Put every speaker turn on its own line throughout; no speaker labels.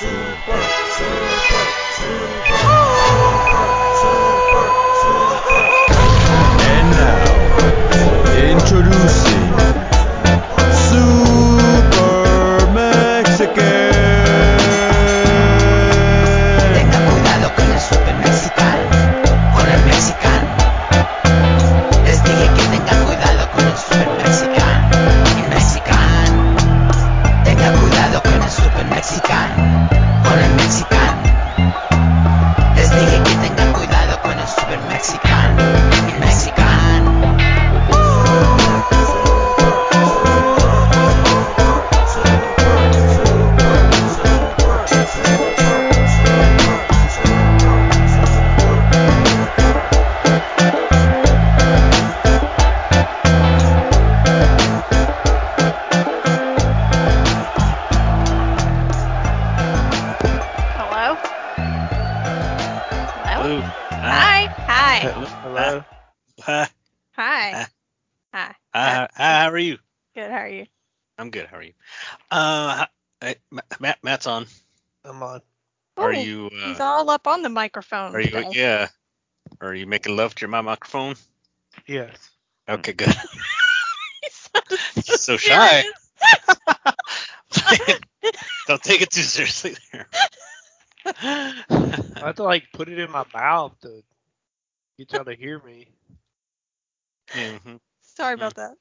And
I'm good. How are you? Uh, hi- Matt. Matt's on.
I'm on.
Are
Ooh,
you? Uh,
He's all up on the microphone.
are you?
today.
Yeah. Are you making love to your microphone?
Yes.
Okay, good.
He sounded so,
So shy. Don't take it too seriously there.
I have to like put it in my mouth to get y'all to hear me.
Mm-hmm.
Sorry about that.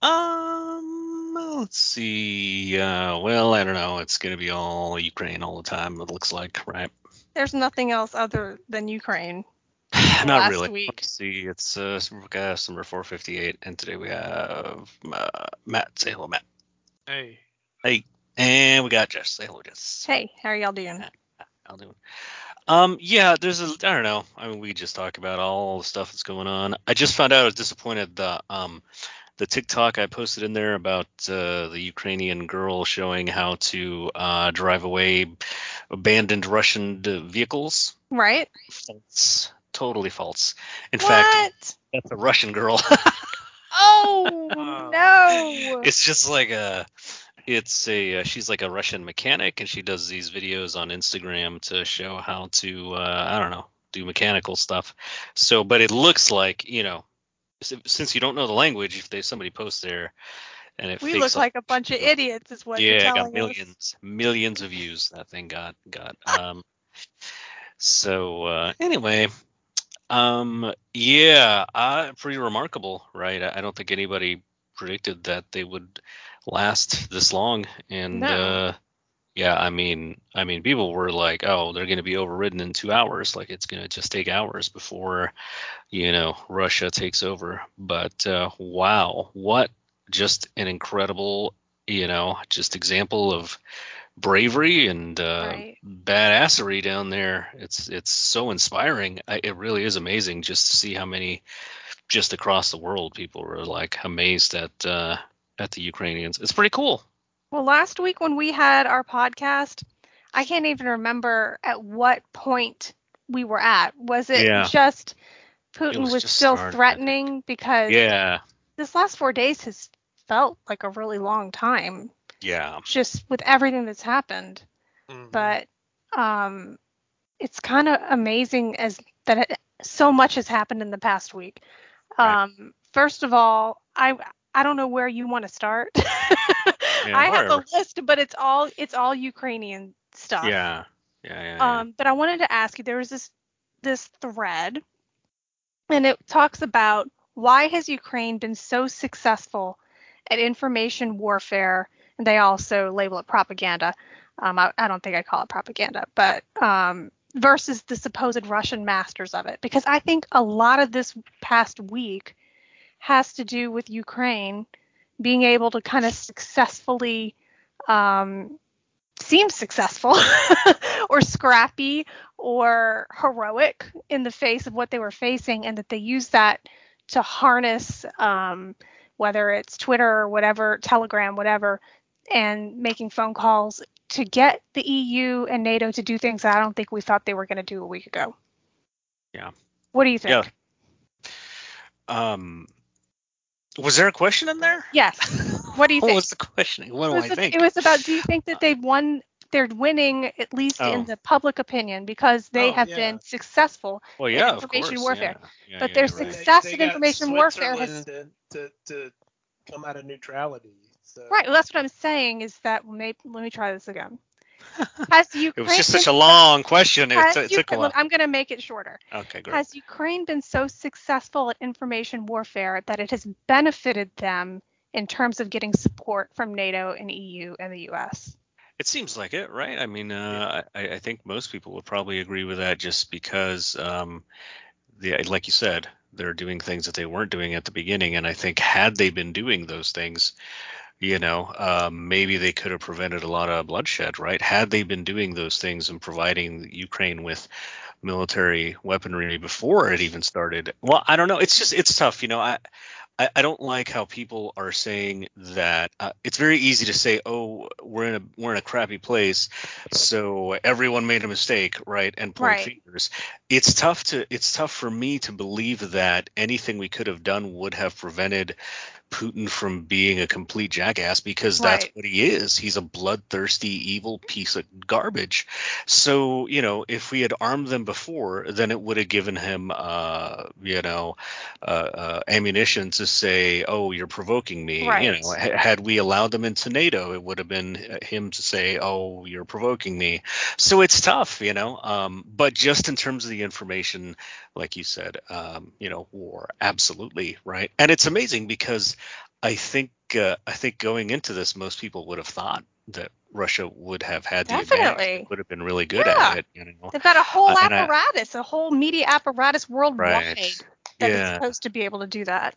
Um, let's see. Uh, well, I don't know. It's gonna be all Ukraine all the time. It looks like, right?
There's nothing else other than Ukraine.
Not
last
really.
week.
Let's see. It's uh, Supercast number 458, and today we have uh, Matt. Say hello, Matt.
Hey. Hey.
And we got Jess. Say hello, Jess.
Hey, how are y'all doing?
How doing? Um, yeah, there's a. I don't know. I mean, we just talk about all the stuff that's going on. I just found out I was disappointed. The um, the TikTok I posted in there about uh, the Ukrainian girl showing how to uh, drive away abandoned Russian vehicles.
Right?
False. Totally false. In
what?
fact, that's a Russian girl.
oh no!
it's just like a it's a uh, she's like a russian mechanic and she does these videos on instagram to show how to uh, i don't know do mechanical stuff so but it looks like you know s- since you don't know the language if there's somebody posts there and it
we look like a bunch of idiots, is what you're
yeah,
telling
got
us.
millions, millions of views. That thing got got. Um, so uh, anyway, um, yeah, uh, pretty remarkable, right? I, I don't think anybody predicted that they would last this long, and
No.
uh, yeah, I mean, I mean, people were like, oh, they're going to be overridden in two hours, like it's going to just take hours before, you know, Russia takes over. But uh, wow, what just an incredible, you know, just example of bravery and uh,
Right.
badassery down there. It's it's so inspiring. I, it really is amazing just to see how many just across the world people were like amazed at uh, at the Ukrainians. It's pretty cool.
Well, last week when we had our podcast, I can't even remember at what point we were at. Was it
Yeah.
just Putin
was
was,
just
still
think.
threatening because
Yeah,
this last four days has felt like a really long time,
yeah,
just with everything that's happened.
Mhm.
But um, it's kind of amazing as that it, so much has happened in the past week.
Right.
Um, first of all, I I don't know where you want to start. I have a list, but it's all it's all Ukrainian stuff.
yeah, yeah, yeah. yeah.
Um, but I wanted to ask you, there was this this thread, and it talks about why has Ukraine been so successful at information warfare, and they also label it propaganda. Um, I, I don't think I call it propaganda, but um, versus the supposed Russian masters of it, because I think a lot of this past week has to do with Ukraine being able to kind of successfully um, seem successful or scrappy or heroic in the face of what they were facing, and that they use that to harness um, whether it's Twitter or whatever, Telegram, whatever, and making phone calls to get the EU and NATO to do things that I don't think we thought they were going to do a week ago.
Yeah.
What do you think?
Yeah. Um, was there a question in there?
Yes. What do you
What
think?
What was the questioning? What do
was
I
a-
think?
it was about do you think that uh, they've won they're winning at least
Oh.
in the public opinion because they
Oh,
have
yeah.
been successful.
Well,
in
yeah, of
information
course.
warfare.
Yeah. Yeah,
But
yeah,
there's
right.
success
They-
in
they got
information warfare has
To, to, to come out of neutrality. So.
right. Well, that's what I'm saying is that well, maybe let me try this again. Has Ukraine
It was just such a long question. It, t- it took a while.
I'm going to make it shorter.
Okay, great.
Has Ukraine been so successful at information warfare that it has benefited them in terms of getting support from NATO and EU and the US?
It seems like it, right? I mean, uh, I, I think most people would probably agree with that, just because, um, the like you said, they're doing things that they weren't doing at the beginning, and I think had they been doing those things, you know, um, maybe they could have prevented a lot of bloodshed, right? Had they been doing those things and providing Ukraine with military weaponry before it even started. Well, I don't know. It's just it's tough, you know. I I, I don't like how people are saying that. Uh, it's very easy to say, "Oh, we're in a we're in a crappy place, so everyone made a mistake, right?" And point
Right.
fingers. It's tough to it's tough for me to believe that anything we could have done would have prevented Putin from being a complete jackass because that's
Right.
what he is. He's a bloodthirsty, evil piece of garbage. So, you know, if we had armed them before, then it would have given him, uh, you know, uh, uh, ammunition to say, "Oh, you're provoking me." You know, ha- had we allowed them into NATO, it would have been uh, him to say, "Oh, you're provoking me." So it's tough, you know. Um, but just in terms of the information, like you said, um, you know, war, absolutely right. And it's amazing because I think uh, I think going into this, most people would have thought that Russia would have had the advantage.
Definitely.
Would have been really good
Yeah.
at it, you know.
They've got a whole
Uh,
apparatus, a whole media apparatus worldwide
Right.
that is
Yeah.
supposed to be able to do that.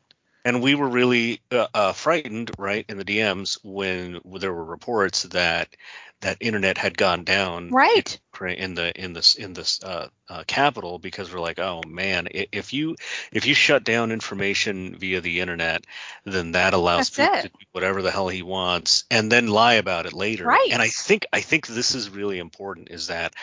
and we were really uh, uh, frightened, right, in the DMs when there were reports that that internet had gone down
Right.
Cra- in the in this in this uh, uh, capital because we're like, oh man, if you if you shut down information via the internet, then that allows
That's
Putin to do whatever the hell he wants and then lie about it later.
Right.
And I think I think this is really important is that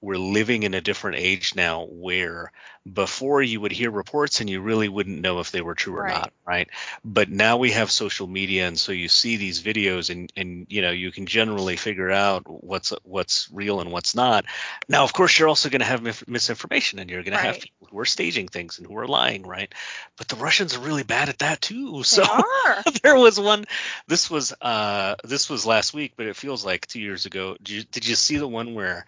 we're living in a different age now where before you would hear reports and you really wouldn't know if they were true or
Right.
not, right? But now we have social media and so you see these videos and and you know you can generally figure out what's what's real and what's not. Now, of course, you're also going to have misinformation and you're going to have people who are staging things and who are lying, right? But the Russians are really bad at that too. So
They are.
there was one this was uh this was last week but it feels like two years ago did you, did you see the one where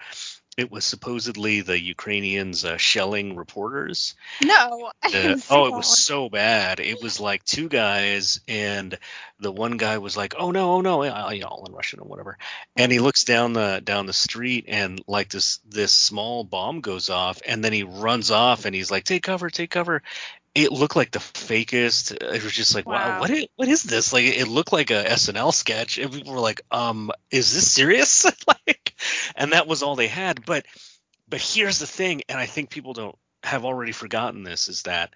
it was supposedly the ukrainians uh, shelling reporters.
No.
Uh, oh it was so bad. It was like two guys and the one guy was like oh no oh no uh, you know all in russian or whatever. And he looks down the down the street and like this this small bomb goes off and then he runs off and he's like take cover take cover. It looked like the fakest it was just like wow,
Wow.
what is, what is this? Like it looked like a snl sketch and people were like um is this serious? Like and that was all they had but but here's the thing and i think people don't have already forgotten this is that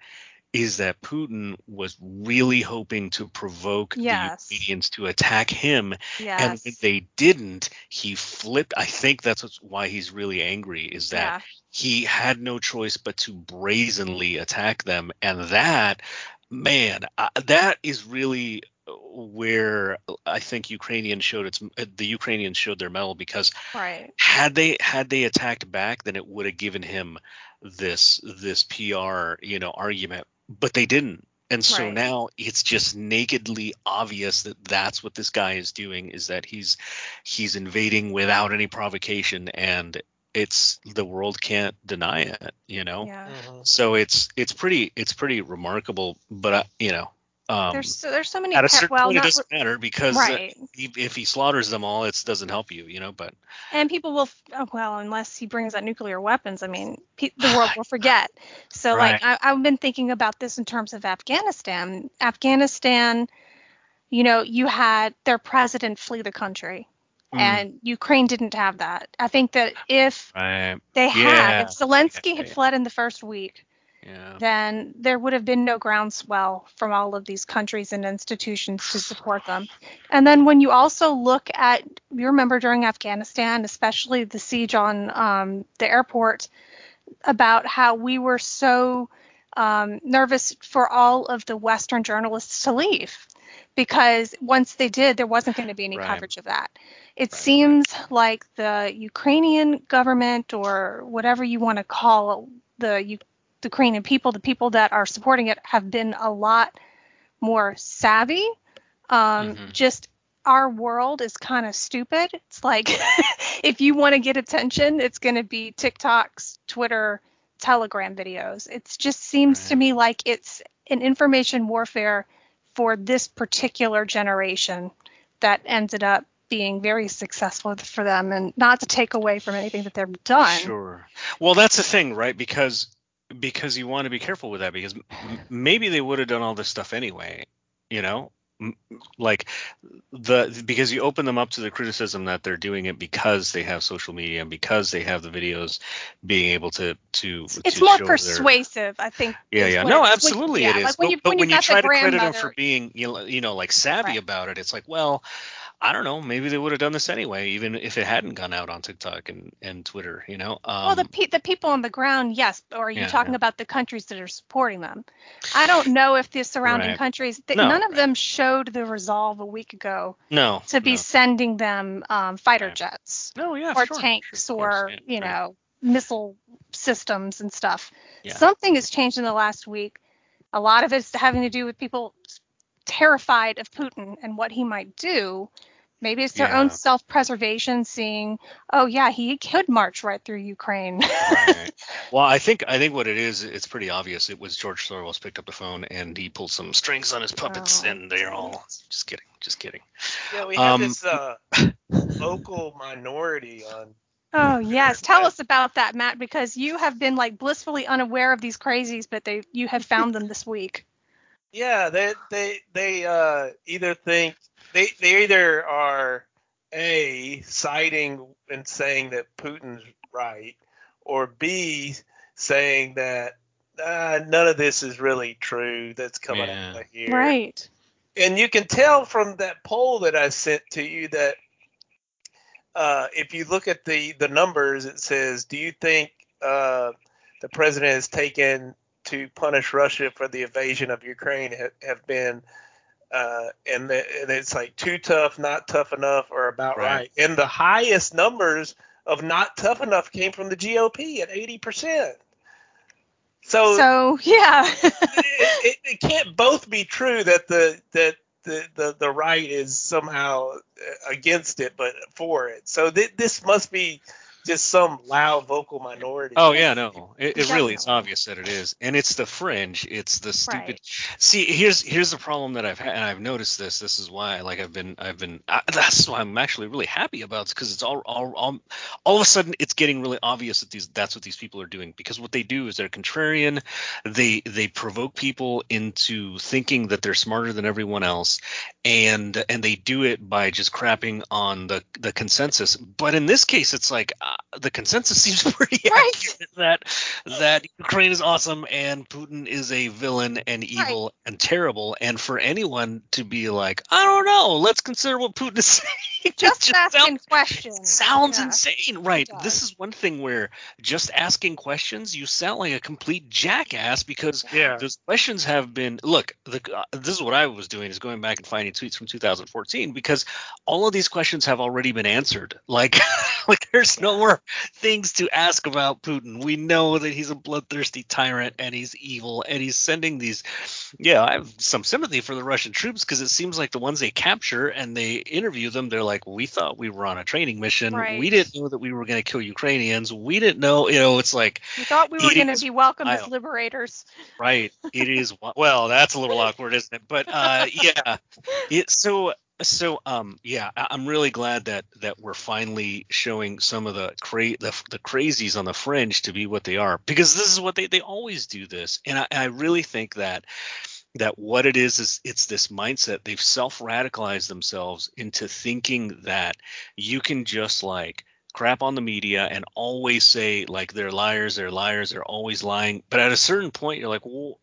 is that Putin was really hoping to provoke
Yes.
the Ukrainians to attack him, and
Yes.
when they didn't, he flipped. I think that's what's, why he's really angry. Is that
yeah.
he had no choice but to brazenly attack them, and that, man, uh, that is really where I think Ukrainians showed its the Ukrainians showed their mettle because
Right.
had they had they attacked back then it would have given him this this PR you know argument but they didn't and so
Right.
now it's just nakedly obvious that that's what this guy is doing is that he's he's invading without any provocation and it's the world can't deny it you know
Yeah.
Mhm.
so it's it's pretty it's pretty remarkable but uh, you know um
There's so, there's so many
at a certain
well
point it doesn't matter because uh,
right.
if he slaughters them all it doesn't help you you know but
And people will, oh, well, unless he brings out nuclear weapons, I mean, pe- the world will forget. So, like, I, I've been thinking about this in terms of Afghanistan. Afghanistan, you know, you had their president flee the country,
Mm.
and Ukraine didn't have that. I think that if
right
they
Yeah.
had, if Zelensky
Yeah,
had
yeah.
fled in the first week,
yeah
then there would have been no groundswell from all of these countries and institutions to support them. And then when you also look at, you remember during Afghanistan, especially the siege on um, the airport, about how we were so um, nervous for all of the Western journalists to leave because once they did, there wasn't going to be any
Right.
coverage of that. It
Right.
seems like the Ukrainian government or whatever you want to call the U- the Ukrainian people, the people that are supporting it, have been a lot more savvy. Um,
Mhm.
Just our world is kind of stupid. It's like if you want to get attention, it's going to be TikToks, Twitter, Telegram videos. It just seems to me like it's an information warfare for this particular generation that ended up being very successful for them and not to take away from anything that they've done.
Sure. Well, that's the thing, right? Because because you want to be careful with that because m- maybe they would have done all this stuff anyway, you know? Like the because you open them up to the criticism that they're doing it because they have social media and because they have the videos being able to to
It's
to
more
show their-
persuasive, I think.
Yeah, yeah. No,
it- when-
absolutely
yeah,
it is.
Like when
but
you,
but
when
when
you,
you try to credit them for being, you know, you know, like savvy
Right.
about it, it's like, well, I don't know, maybe they would have done this anyway, even if it hadn't gone out on TikTok and, and Twitter, you know. Um,
well, the pe- the people on the ground, yes. Or are you
Yeah,
talking
yeah.
about the countries that are supporting them? I don't know if the surrounding
Right.
countries, th-
No,
none of
right.
them showed the resolve a week ago
no,
to be
no.
sending them um, fighter
Right.
jets
No, yeah,
or
sure,
tanks
sure, of course,
or
yeah,
you
right.
know missile systems and stuff.
Yeah.
Something has changed in the last week. A lot of it's having to do with people terrified of Putin and what he might do. Maybe it's their
Yeah.
own self-preservation, seeing, oh yeah, he could march right through Ukraine.
Right. Well, I think I think what it is, it's pretty obvious. It was George Soros picked up the phone and he pulled some strings on his puppets,
Oh,
and they're all just kidding, just kidding.
Yeah, we have
Um,
this uh, local minority on.
oh yes, tell us about that, Matt, because you have been like blissfully unaware of these crazies, but they you have found them this week.
Yeah, they they they uh, either think they they either are a citing and saying that Putin's right, or b saying that uh, none of this is really true that's coming
Yeah.
out of here.
Right.
and you can tell from that poll that I sent to you that uh, if you look at the the numbers, it says, "Do you think uh, the president has taken to punish Russia for the invasion of Ukraine have, have been?" Uh, and, the, and it's like too tough, not tough enough, or about
Right.
right. And the highest numbers of not tough enough came from the GOP at eighty percent. So,
So yeah.
it, it, it can't both be true that the that the, the, the right is somehow uh, against it but for it. So th- this must be just some loud vocal minority.
Oh yeah, no, it, it really is obvious that it is, and it's the fringe. It's the stupid.
Right.
See, here's here's the problem that I've had, and I've noticed this. This is why, like, I've been I've been. I, that's why I'm actually really happy about because it's all, all all all of a sudden it's getting really obvious that these that's what these people are doing because what they do is they're contrarian. They they provoke people into thinking that they're smarter than everyone else, and and they do it by just crapping on the the consensus. But in this case, it's like uh, the consensus seems pretty
Right.
accurate that that Ukraine is awesome and Putin is a villain and evil and terrible. And for anyone to be like, I don't know, let's consider what Putin is saying. it
Just asking
sounds,
questions.
sounds
Yeah.
insane, right? This is one thing where just asking questions, you sound like a complete jackass because
Yeah.
those questions have been look the, uh, this is what i was doing is going back and finding tweets from 2014 because all of these questions have already been answered like like there's no more things to ask about putin we know that he's a bloodthirsty tyrant and he's evil and he's sending these yeah i have some sympathy for the russian troops because it seems like the ones they capture and they interview them they're like we thought we were on a training mission
Right.
we didn't know that we were going to kill ukrainians we didn't know you know it's like
We thought we were going to be welcomed as liberators.
Right. It is. Well, that's a little awkward, isn't it? But uh, yeah. It, so so um yeah, I- I'm really glad that that we're finally showing some of the cra- the, the crazies on the fringe to be what they are because this is what they they always do this, and I, I really think that that what it is is it's this mindset. They've self radicalized themselves into thinking that you can just like crap on the media and always say like they're liars they're liars they're always lying. But at a certain point you're like well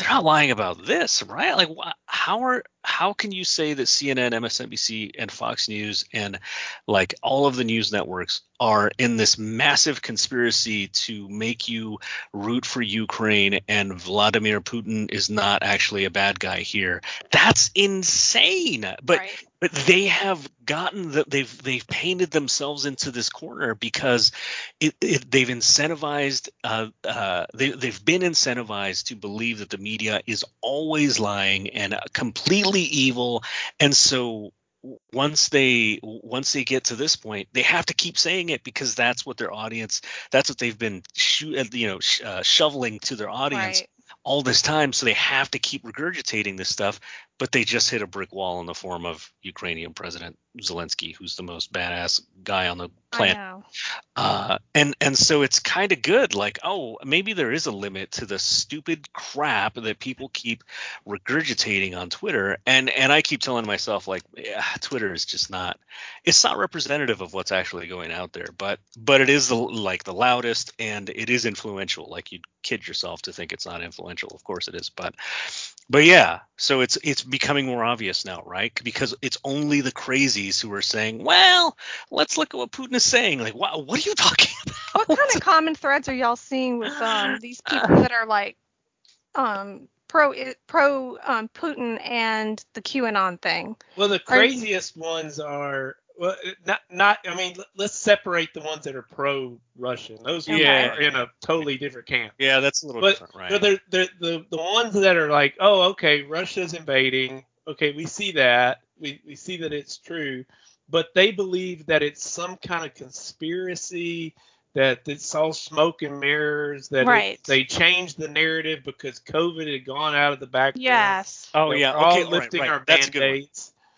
they're not lying about this, right? Like, how are how can you say that CNN, MSNBC, and Fox News and like all of the news networks are in this massive conspiracy to make you root for Ukraine and Vladimir Putin is not actually a bad guy here? That's insane. But
right.
But they have gotten that they've they've painted themselves into this corner because it, it, they've incentivized uh, uh, they, they've been incentivized to believe that the media is always lying and completely evil. And so once they once they get to this point they have to keep saying it because that's what their audience that's what they've been shoot, you know sh- uh, shoveling to their audience
Right.
all this time. So they have to keep regurgitating this stuff but they just hit a brick wall in the form of Ukrainian President Zelensky who's the most badass guy on the planet. uh, and and so it's kind of good like oh maybe there is a limit to the stupid crap that people keep regurgitating on twitter. And and i keep telling myself like yeah, twitter is just not it's not representative of what's actually going out there. But but it is the like the loudest and it is influential. Like you'd kid yourself to think it's not influential. Of course it is but but yeah so it's it's becoming more obvious now right? Because it's only the crazies who are saying well let's look at what putin is saying. Like what, what are you talking about?
What kind of common threads are y'all seeing with um these people that are like um pro pro um Putin and the QAnon thing?
Well, the
Are
craziest ones are well, not not. I mean, let- let's separate the ones that are pro-Russian. Those
Yeah.
are in a totally different camp.
yeah that's a little
But,
different right
but they're, they're, the the ones that are like, oh, okay, Russia's invading. Okay, we see that. We we see that it's true, but they believe that it's some kind of conspiracy. That it's all smoke and mirrors. That it- they changed the narrative because COVID had gone out of the background.
Yes.
oh yeah
we're all
okay right,
lifting
right.
our
that's a good one.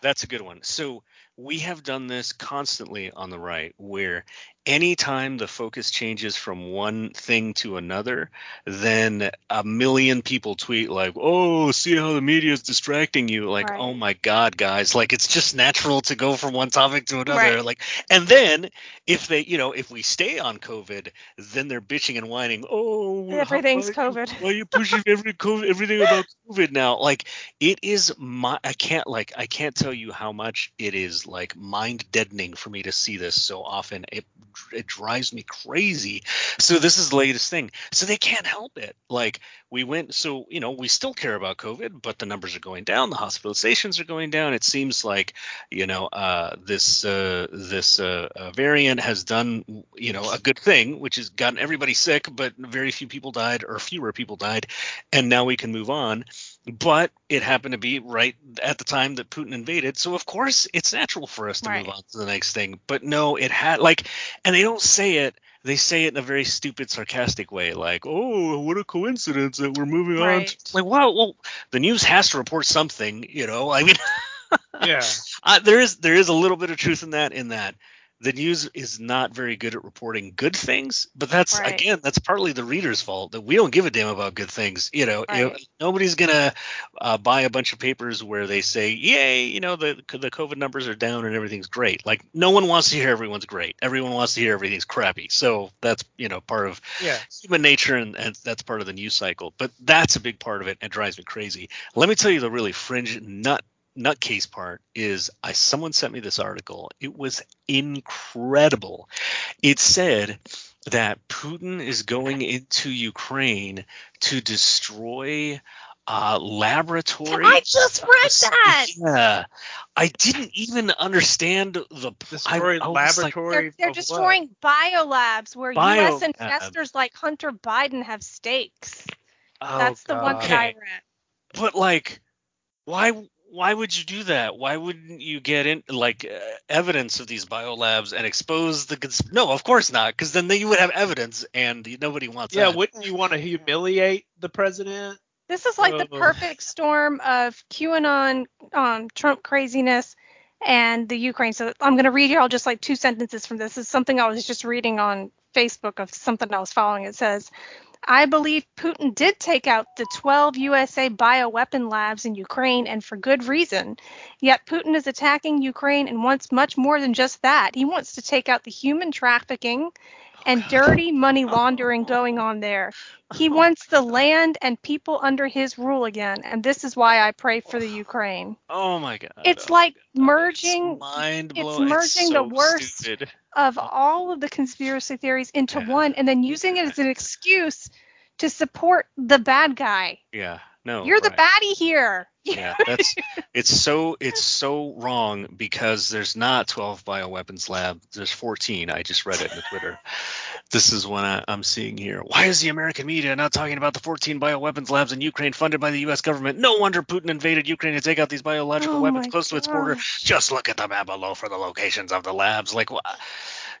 That's a good one. So we have done this constantly on the right, where anytime the focus changes from one thing to another, then a million people tweet like, "Oh, see how the media is distracting you." Like, oh
Right.
"Oh my god, guys, like it's just natural to go from one topic to another."
Right.
Like and then if they, you know, if we stay on COVID, then they're bitching and whining, "Oh, how-
Everything's
why
COVID.
Why are you pushing every COVID, everything about COVID now?" Like it is my I can't like I can't tell you how much it is like mind deadening for me to see this so often. It it drives me crazy. So this is the latest thing. So they can't help it. Like we went so you know we still care about COVID, but the numbers are going down, the hospitalizations are going down. It seems like you know uh, this uh, this uh, uh, variant has done you know a good thing, which has gotten everybody sick, but very few people died or fewer people died, and now we can move on but it happened to be right at the time that Putin invaded. So of course it's natural for us to move on to the next thing. But no, it had like, and they don't say it. They say it in a very stupid, sarcastic way, like, "Oh, what a coincidence that we're moving on." To, like, well, well, the news has to report something, you know. I mean,
Yeah.
uh, there is there is a little bit of truth in that. In that the news is not very good at reporting good things, but that's
Right.
again that's partly the reader's fault that we don't give a damn about good things. You know, you know, nobody's gonna uh, buy a bunch of papers where they say, "Yay, you know the the COVID numbers are down and everything's great." Like no one wants to hear everyone's great. Everyone wants to hear everything's crappy. So that's you know part of
Yeah.
human nature and, and that's part of the news cycle. But that's a big part of it and drives me crazy. Let me tell you the really fringe nut nutcase part is I someone sent me this article. It was incredible. It said that Putin is going into Ukraine to destroy uh, laboratories.
I just read that.
Yeah, I didn't even understand the
Destroy
I, I was like,
laboratory.
They're, they're
of what?
destroying biolabs where
Bio-
U.S. investors like Hunter Biden have stakes.
Oh,
That's the one that I
Okay.
read.
but like why why would you do that why wouldn't you get in like uh, evidence of these biolabs and expose the cons- no of course not because then you would have evidence and nobody wants
Yeah,
that
wouldn't you want to humiliate the president?
This is like the
Oh.
perfect storm of QAnon, um, Trump craziness, and the Ukraine. So I'm going to read you all just like two sentences from this. This is something I was just reading on Facebook of something I was following. It says, I believe Putin did take out the 12 USA bioweapon labs in Ukraine and for good reason. Yet Putin is attacking Ukraine and wants much more than just that. He wants to take out the human trafficking and dirty money oh. laundering going on there. He wants the land and people under his rule again, and this is why I pray for the Ukraine.
Oh my god.
It's
Oh
like
God.
merging
mind
it's merging the
so
worst
stupid.
of all of the conspiracy theories into
Yeah.
one and then using it as an excuse to support the bad guy.
Yeah. No.
You're the
right.
baddie here.
Yeah that's it's so it's so wrong because there's not 12 bioweapons lab. There's 14 i just read it in the twitter. This is what I, i'm seeing here. Why is the american media not talking about the 14 bioweapons labs in ukraine funded by the us government? No wonder putin invaded ukraine to take out these biological
Oh
weapons close to its border. just look at the map below for the locations of the labs. Like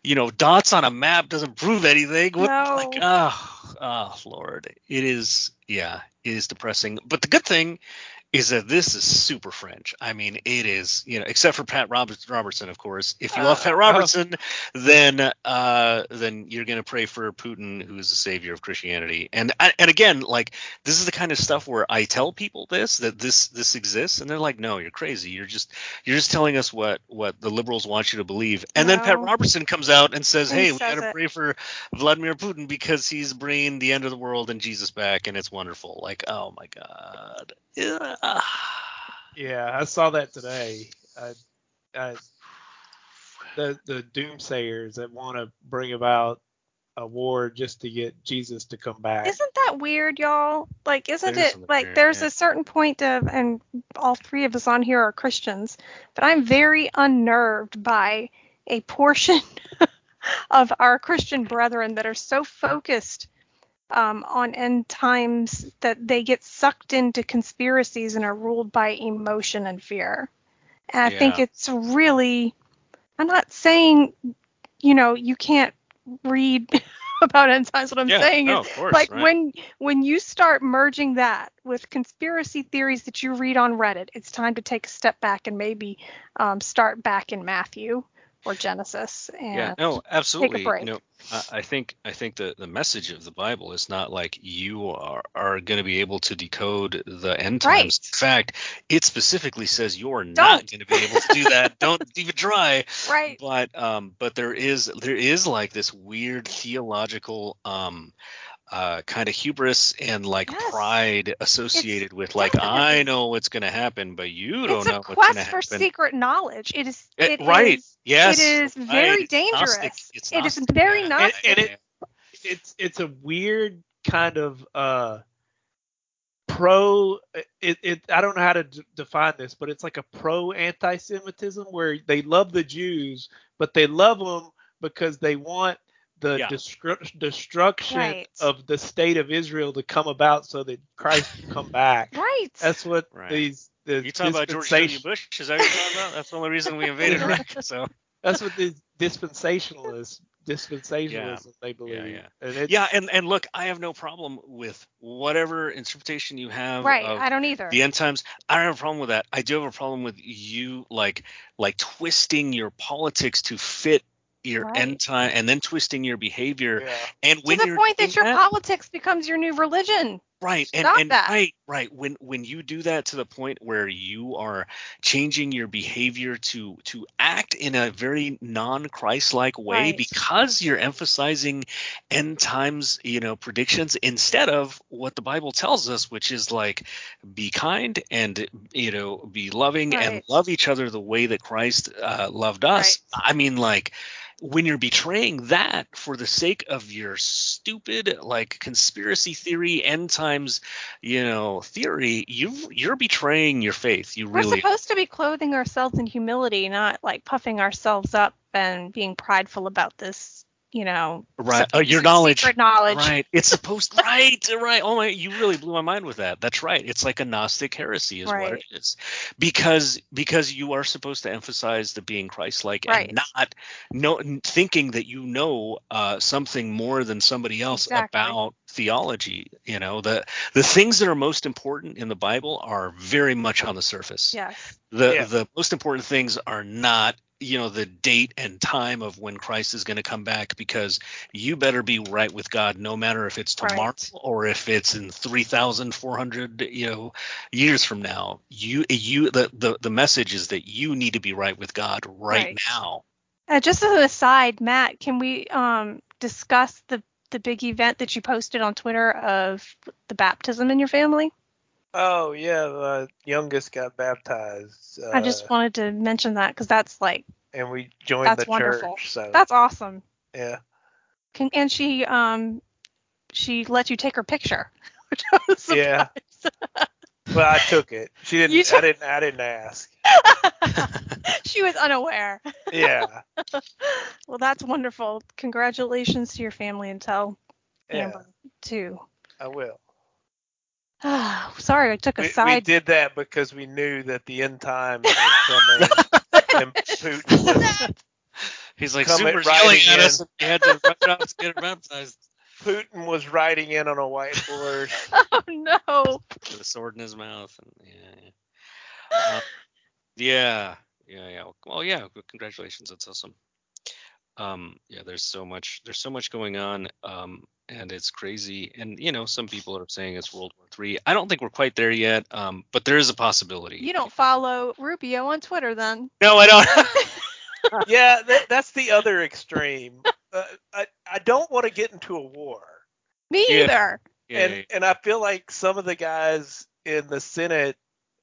you know dots on a map doesn't prove anything. What
No.
like oh oh lord. It is yeah it is depressing. But the good thing is that this is super French. I mean, it is, you know, except for Pat Roberts, Robertson, of course. If you love
Uh,
Pat
oh.
Robertson, then uh, then you're gonna pray for Putin, who is the savior of Christianity. And and again, like this is the kind of stuff where I tell people this that this this exists, and they're like, no, you're crazy. You're just you're just telling us what what the liberals want you to believe. And then Pat Robertson comes out and says,
And he
hey, we
says
gotta
it.
pray for Vladimir Putin because he's bringing the end of the world and Jesus back, and it's wonderful. Like, oh my god. Ugh.
Yeah, I saw that today. I, I, the the doomsayers that want to bring about a war just to get Jesus to come back.
Isn't that weird, y'all? Like, isn't
There's
it like
weird,
there's
yeah.
a certain point of, and all three of us on here are Christians, but I'm very unnerved by a portion of our Christian brethren that are so focused um, on end times that they get sucked into conspiracies and are ruled by emotion and fear. And I think it's really, I'm not saying, you know, you can't read about end times. What I'm
yeah,
saying
no,
is,
course,
like
right.
when when you start merging that with conspiracy theories that you read on Reddit, it's time to take a step back and maybe um, start back in Matthew or Genesis. And
yeah, no, absolutely.
break.
You know, I, I think I think the the message of the Bible is not like you are are going to be able to decode the end times.
Right.
In fact, it specifically says you're not going to be able to do that. Don't even try.
right,
But um, but there is there is like this weird theological um. Uh, kind of hubris and like
Yes.
pride associated with like I know what's going to happen, but you don't
it's
know what's going to happen.
It's a quest for secret knowledge. It is.
Eh,
It
right.
is-
Yes.
It is very
It's
dangerous.
Gnostic. It's
It is very
Yeah.
Gnostic.
And it- it's it's a weird kind of uh pro it, it I don't know how to d- define this, but it's like a pro anti-Semitism where they love the Jews, but they love them because they want the
Yeah.
destru- destruction
Right.
of the state of Israel to come about so that Christ can come back.
Right.
That's what
Right.
these the
You talking about George W. Bush? Is that what you're talking about? That's the only reason we invaded Iraq. So
That's what these dispensationalists dispensationalism they believe.
yeah.
And it's-
yeah, and and look, I have no problem with whatever interpretation you have
right.
of
I don't either.
the end times. I don't have a problem with that. I do have a problem with you like like twisting your politics to fit your
Right.
end time and then twisting your behavior.
yeah.
And
to the
you're
point that
doing
your politics becomes your new religion.
Right and,
Stop
and
that.
right right when when you do that to the point where you are changing your behavior to to act in a very non-christ-like way
Right.
because you're emphasizing end times you know predictions instead of what the bible tells us which is like be kind and you know be loving and love each other the way that christ uh, loved us i mean like when you're betraying that for the sake of your stupid like conspiracy theory end times you know theory you you're betraying your faith. You really We're
supposed to be clothing ourselves in humility, not like puffing ourselves up and being prideful about this, you know,
right
supposed
your knowledge
knowledge.
right it's supposed right right oh my you really blew my mind with that that's right it's like a gnostic heresy is what it is because because you are supposed to emphasize the being christ-like
Right.
and not no thinking that you know uh, something more than somebody else
Exactly.
about theology you know the the things that are most important in the bible are very much on the surface
Yes.
the
Yeah.
the most important things are not you know the date and time of when Christ is going to come back because you better be right with God no matter if it's tomorrow
Right.
or if it's in 3400 you know years from now you you the, the the message is that you need to be right with God right,
Right.
now
Uh, just as an aside, Matt, can we um, discuss the the big event that you posted on Twitter of the baptism in your family?
Oh yeah, the youngest got baptized. Uh,
I just wanted to mention that because that's like
and we joined
that's
the
wonderful.
church. So
that's awesome.
yeah,
Can, and she um she let you take her picture, which I was
Yeah. well I took it. She didn't. I didn't. I didn't ask.
she was unaware.
Yeah,
Well, that's wonderful. Congratulations to your family and tell
yeah,
Amber too.
I will.
Sorry, I took a
We, we did that because we knew that the end times were coming, and Putin was
He's like
Come at
super yelling at us. And we had to rush out to get her baptized
Putin was writing in on a whiteboard.
oh no.
with a sword in his mouth. And yeah, yeah. Uh, yeah, yeah, yeah. Well, yeah. Congratulations. That's awesome. Um, yeah. There's so much. There's so much going on. Um, and it's crazy. And you know, some people are saying it's World War Three. I don't think we're quite there yet. Um, but there is a possibility.
You don't follow Rubio on Twitter then?
No, I don't.
yeah, that, that's the other extreme. Uh, I I don't want to get into a war,
Me
Yeah.
either.
Yeah,
and and I feel like some of the guys in the Senate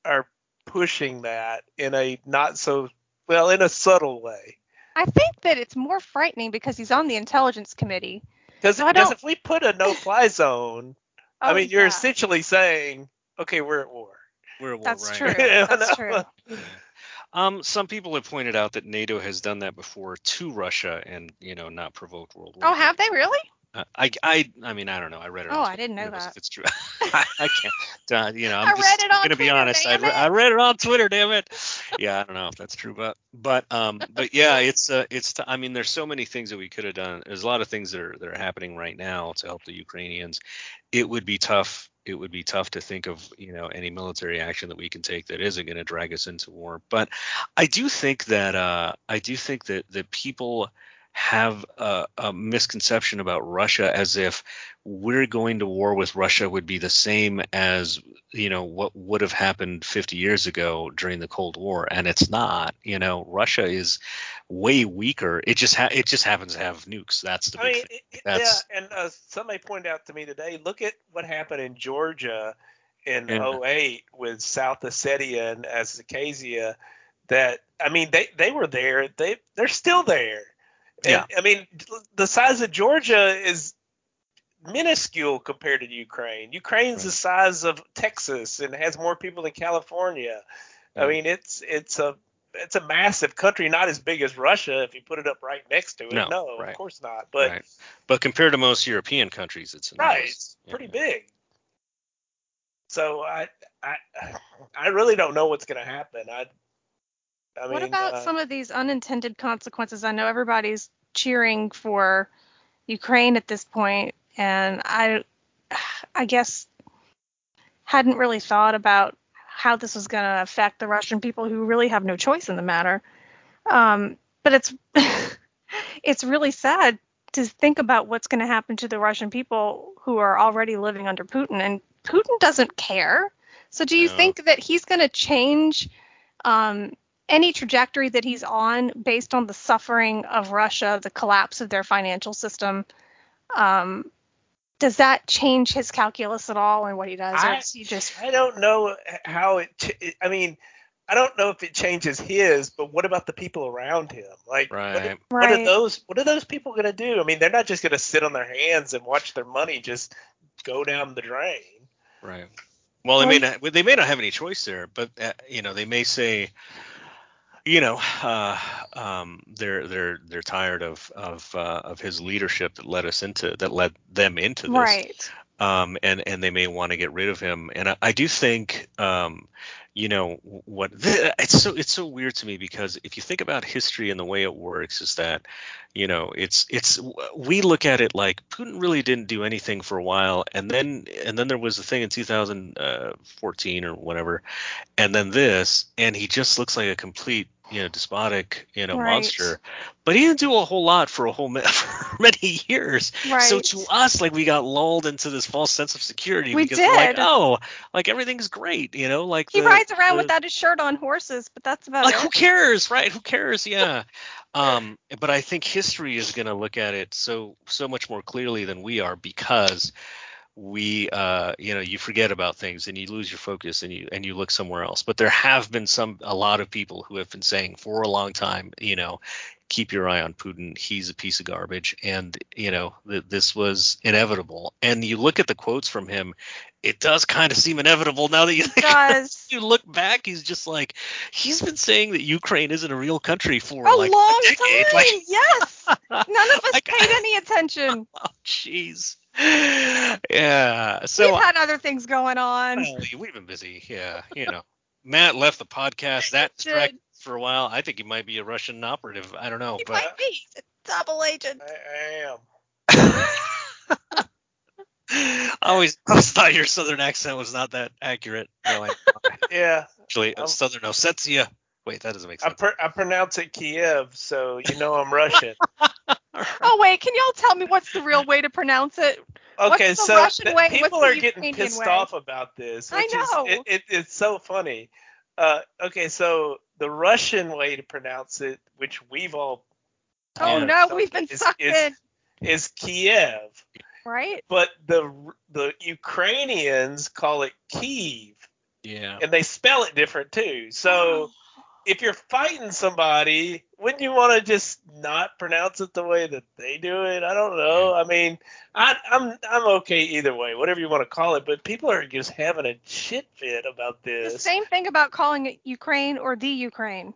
are pushing that in a not so well in a subtle way.
I think that it's more frightening because he's on the intelligence committee.
Because
No,
if we put a no-fly zone, I
Oh,
mean, you're essentially saying, okay, we're at war.
we're at war,
That's
right?
true. That's
know.
true.
Um, some people have pointed out that NATO has done that before to Russia and you know not provoked World War.
Oh, have they really?
Uh, I, I, I mean, I don't know. I read it.
Oh,
on
I didn't know
Twitter.
That.
If it's true, I, I can't. Uh, you know, I'm just
on
gonna be honest. I, re- I read it on Twitter. Damn it. Yeah, I don't know if that's true, but but um, but yeah, it's uh, it's. T- I mean, there's so many things that we could have done. There's a lot of things that are that are happening right now to help the Ukrainians. It would be tough. It would be tough to think of you know any military action that we can take that isn't going to drag us into war. But I do think that uh, I do think that that people have a, a misconception about Russia as if we're going to war with Russia would be the same as you know what would have happened 50 years ago during the Cold War, and it's not. You know, Russia is way weaker. It just ha- it just happens to have nukes. That's the
I mean,
thing.
it- it-
That's-
yeah, and uh, somebody pointed out to me today. Look at what happened in Georgia in
Yeah.
'08 with South Ossetia and Abkhazia. That I mean, they they were there. They they're still there.
Yeah.
I mean, the size of Georgia is minuscule compared to Ukraine. Ukraine's the size of Texas and has more people than California. I mean, it's it's a it's a massive country, not as big as Russia if you put it up right next to it.
No, right.
of course not. But
right. But compared to most European countries, it's
right, it's
Yeah.
pretty big. So I I I really don't know what's going to happen. I I mean,
what about
uh,
some of these unintended consequences? I know everybody's cheering for Ukraine at this point, and I, I guess, hadn't really thought about how this was going to affect the Russian people who really have no choice in the matter. Um, but it's, it's really sad to think about what's going to happen to the Russian people who are already living under Putin, and Putin doesn't care. So do you
No.
think that he's going to change? Um, any trajectory that he's on based on the suffering of Russia, the collapse of their financial system, um, does that change his calculus at all and what he does? or
I-
he just
I don't know how it. ch- I mean, I don't know if it changes his, but what about the people around him? Like, what,
Right.
what are
Right.
those? What are those people going to do? I mean, they're not just going to sit on their hands and watch their money just go down the drain.
Right. Well, they may not. They may not have any choice there, but uh, you know, they may say, you know, uh, um, they're they're they're tired of of uh, of his leadership that led us into that led them into this,
right?
Um, and and they may want to get rid of him. And I, I do think, um, you know, what it's so it's so weird to me because if you think about history and the way it works, is that, you know, it's it's we look at it like Putin really didn't do anything for a while, and then and then there was the thing in 2014 or whatever, and then this, and he just looks like a complete you know despotic you know
Right.
monster but he didn't do a whole lot for a whole ma- for many years
Right.
so to us, like we got lulled into this false sense of security
We
because we're like,
did.
oh, like everything's great, you know, like
he
the-
rides around
the-
without his shirt on horses, but that's about
like
it.
who cares, right? Who cares? Yeah. Um, but I think history is going to look at it so so much more clearly than we are because we uh you know you forget about things and you lose your focus and you and you look somewhere else but there have been some a lot of people who have been saying for a long time you know keep your eye on Putin he's a piece of garbage and you know th- this was inevitable and you look at the quotes from him it does kind of seem inevitable now that you
It does.
you look back he's just like he's been saying that Ukraine isn't a real country for
a
like
long
a decade
time.
like
yes. None of us
Like-
paid any attention.
oh jeez yeah so
We've had other things going on.
Well, we've been busy. Yeah, you know. Matt left the podcast. That
He
distracted for a while. I think he might be a Russian operative. I don't know,
He
but
might be a double agent.
I, I am.
I always, I always thought your southern accent was not that accurate. No, I,
Yeah,
actually,
Um,
southern Ossetia. Wait, that doesn't make
I,
sense.
pr- I pronounce it Kiev, so you know I'm Russian.
Oh wait, can y'all tell me what's the real way to pronounce it?
Okay,
What's the
so
Russian
th-
way
people
what's the
are getting
Ukrainian
pissed
way?
off about this.
I know.
Is, it, it, it's so funny. Uh, okay, so the Russian way to pronounce it, which we've all
Oh
Yeah.
no, we've been
It's-
sucked
it's-
in,
is Kiev,
right?
but the the Ukrainians call it Kiev,
Yeah.
and they spell it different too. So if you're fighting somebody, wouldn't you want to just not pronounce it the way that they do it? I don't know. I mean, I, I'm I'm okay either way, whatever you want to call it. But people are just having a shit fit about this.
the same thing about calling it Ukraine or the Ukraine.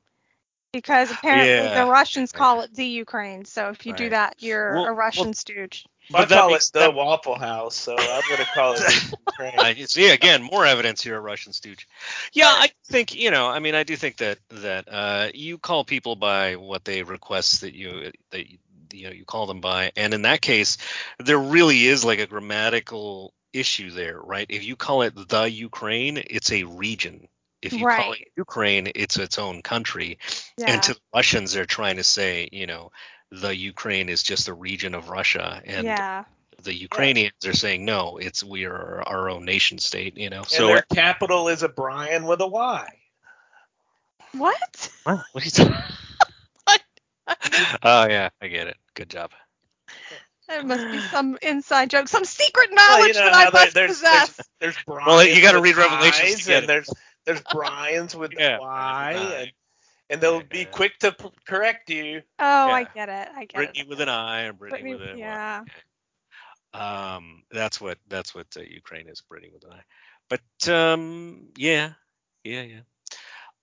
Because apparently
Yeah.
the Russians call it the Ukraine. So if you do that, you're
Well-
a Russian
well-
stooge.
I
But that
call it the
that-
Waffle House, so I'm gonna call it the Ukraine.
I see again more evidence you're a Russian stooge. Yeah, I think you know. I mean, I do think that that uh, you call people by what they request that you that you, you know you call them by, and in that case, there really is like a grammatical issue there, right? If you call it the Ukraine, it's a region. If you call it Ukraine, it's its own country.
Yeah.
And to the Russians, they're trying to say, you know, the Ukraine is just a region of Russia, and
yeah.
the Ukrainians are saying no, it's we are our own nation state, you know.
And
So
their capital is a Brian with a Y.
What?
what? What are you talking? oh yeah, I get it. Good job.
There must be some inside joke, some secret
Well,
knowledge
you know
that I
how there-
must
there's,
possess.
there's there's Brian.
Well, you gotta read Revelations
I's and there's there's Brian's with
Yeah,
Y,
with an I.
and, and they'll be quick to p- correct you.
oh, I get it. I get it.
Brittany
it.
with an I and Brittany,
Brittany-
with a Y.
yeah.
Um, that's what that's what uh, Ukraine is, Brittany with an I. But um, yeah, yeah, yeah.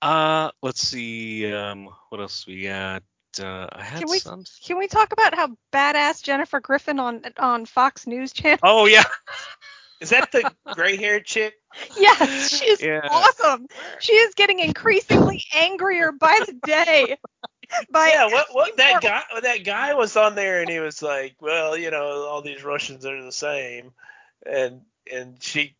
Uh, let's see. Um, what else we got? Uh, I had
Can we-
some.
Can we talk about how badass Jennifer Griffin on on Fox News Channel?
Oh yeah.
Is that the gray-haired chick?
Yes, she's
Yeah.
awesome. She is getting increasingly angrier by the day. By
Yeah, what what that guy that guy was on there and he was like, well, you know, all these Russians are the same, and and she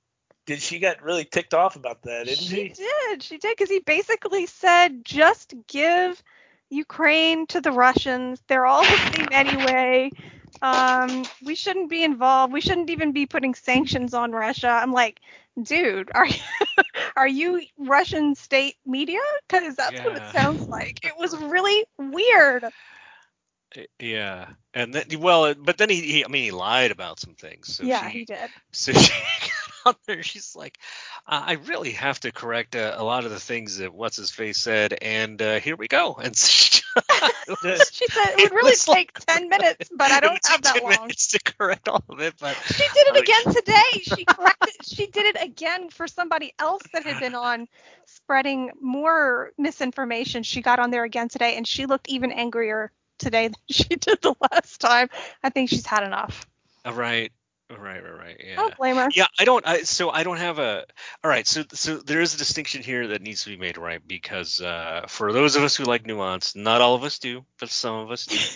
did she got really ticked off about that, didn't
She
she?
did. She did because he basically said, just give Ukraine to the Russians. They're all the same anyway. Um, we shouldn't be involved. We shouldn't even be putting sanctions on Russia. I'm like, dude, are you, are you Russian state media? Because that's what it sounds like. It was really weird.
Yeah, and then well, but then he, he I mean, he lied about some things. So
yeah,
she,
he did.
So she got out there. She's like, uh, I really have to correct uh, a lot of the things that what's his face said, and uh, here we go. And she,
She said it would
It
really
like-
take 10 minutes, but I don't
would
have
take
that
10
long.
minutes to correct all of it, but
She did it again today. She corrected. she did it again for somebody else that had been on spreading more misinformation. She got on there again today, and she looked even angrier today than she did the last time. I think she's had enough.
uh, right, right, right, right. Yeah.
I don't blame her.
Yeah, I don't. I, so I don't have a. All right, so so there is a distinction here that needs to be made, right? Because uh, for those of us who like nuance, not all of us do, but some of us do.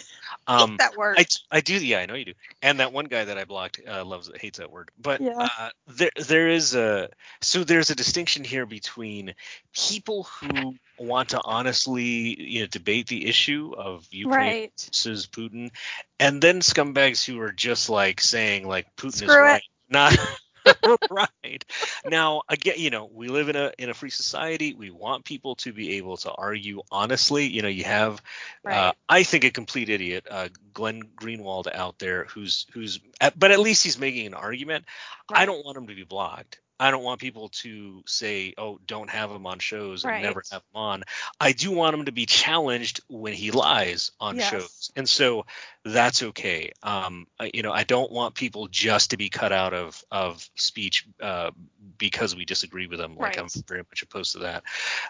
Um,
that word.
I, I do, yeah, I know you do. And that one guy that I blocked uh, loves hates that word. But
Yeah.
uh, there there is a so there's a distinction here between people who want to honestly you know debate the issue of Ukraine
right.
versus Putin, and then scumbags who are just like saying like Putin is
Screw it.
right, not right. Now, again, you know, we live in a in a free society. We want people to be able to argue honestly. You know, you have, uh, I think, a complete idiot, uh, Glenn Greenwald out there, who's who's, at, but at least he's making an argument. I don't want him to be blocked. I don't want people to say, "Oh, don't have him on shows and never have him on." I do want him to be challenged when he lies on
Yes.
shows, and so that's okay. Um, I- you know, I don't want people just to be cut out of of speech uh, because we disagree with them. Like I'm very much opposed to that.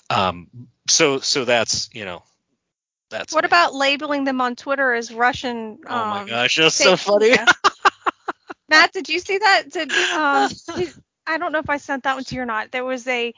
Um, so so that's you know, that's
What
me.
about labeling them on Twitter as Russian?
Oh my
um,
gosh, that's so funny.
Matt, did you see that? Did um, I don't know if I sent that one to you or not. There was a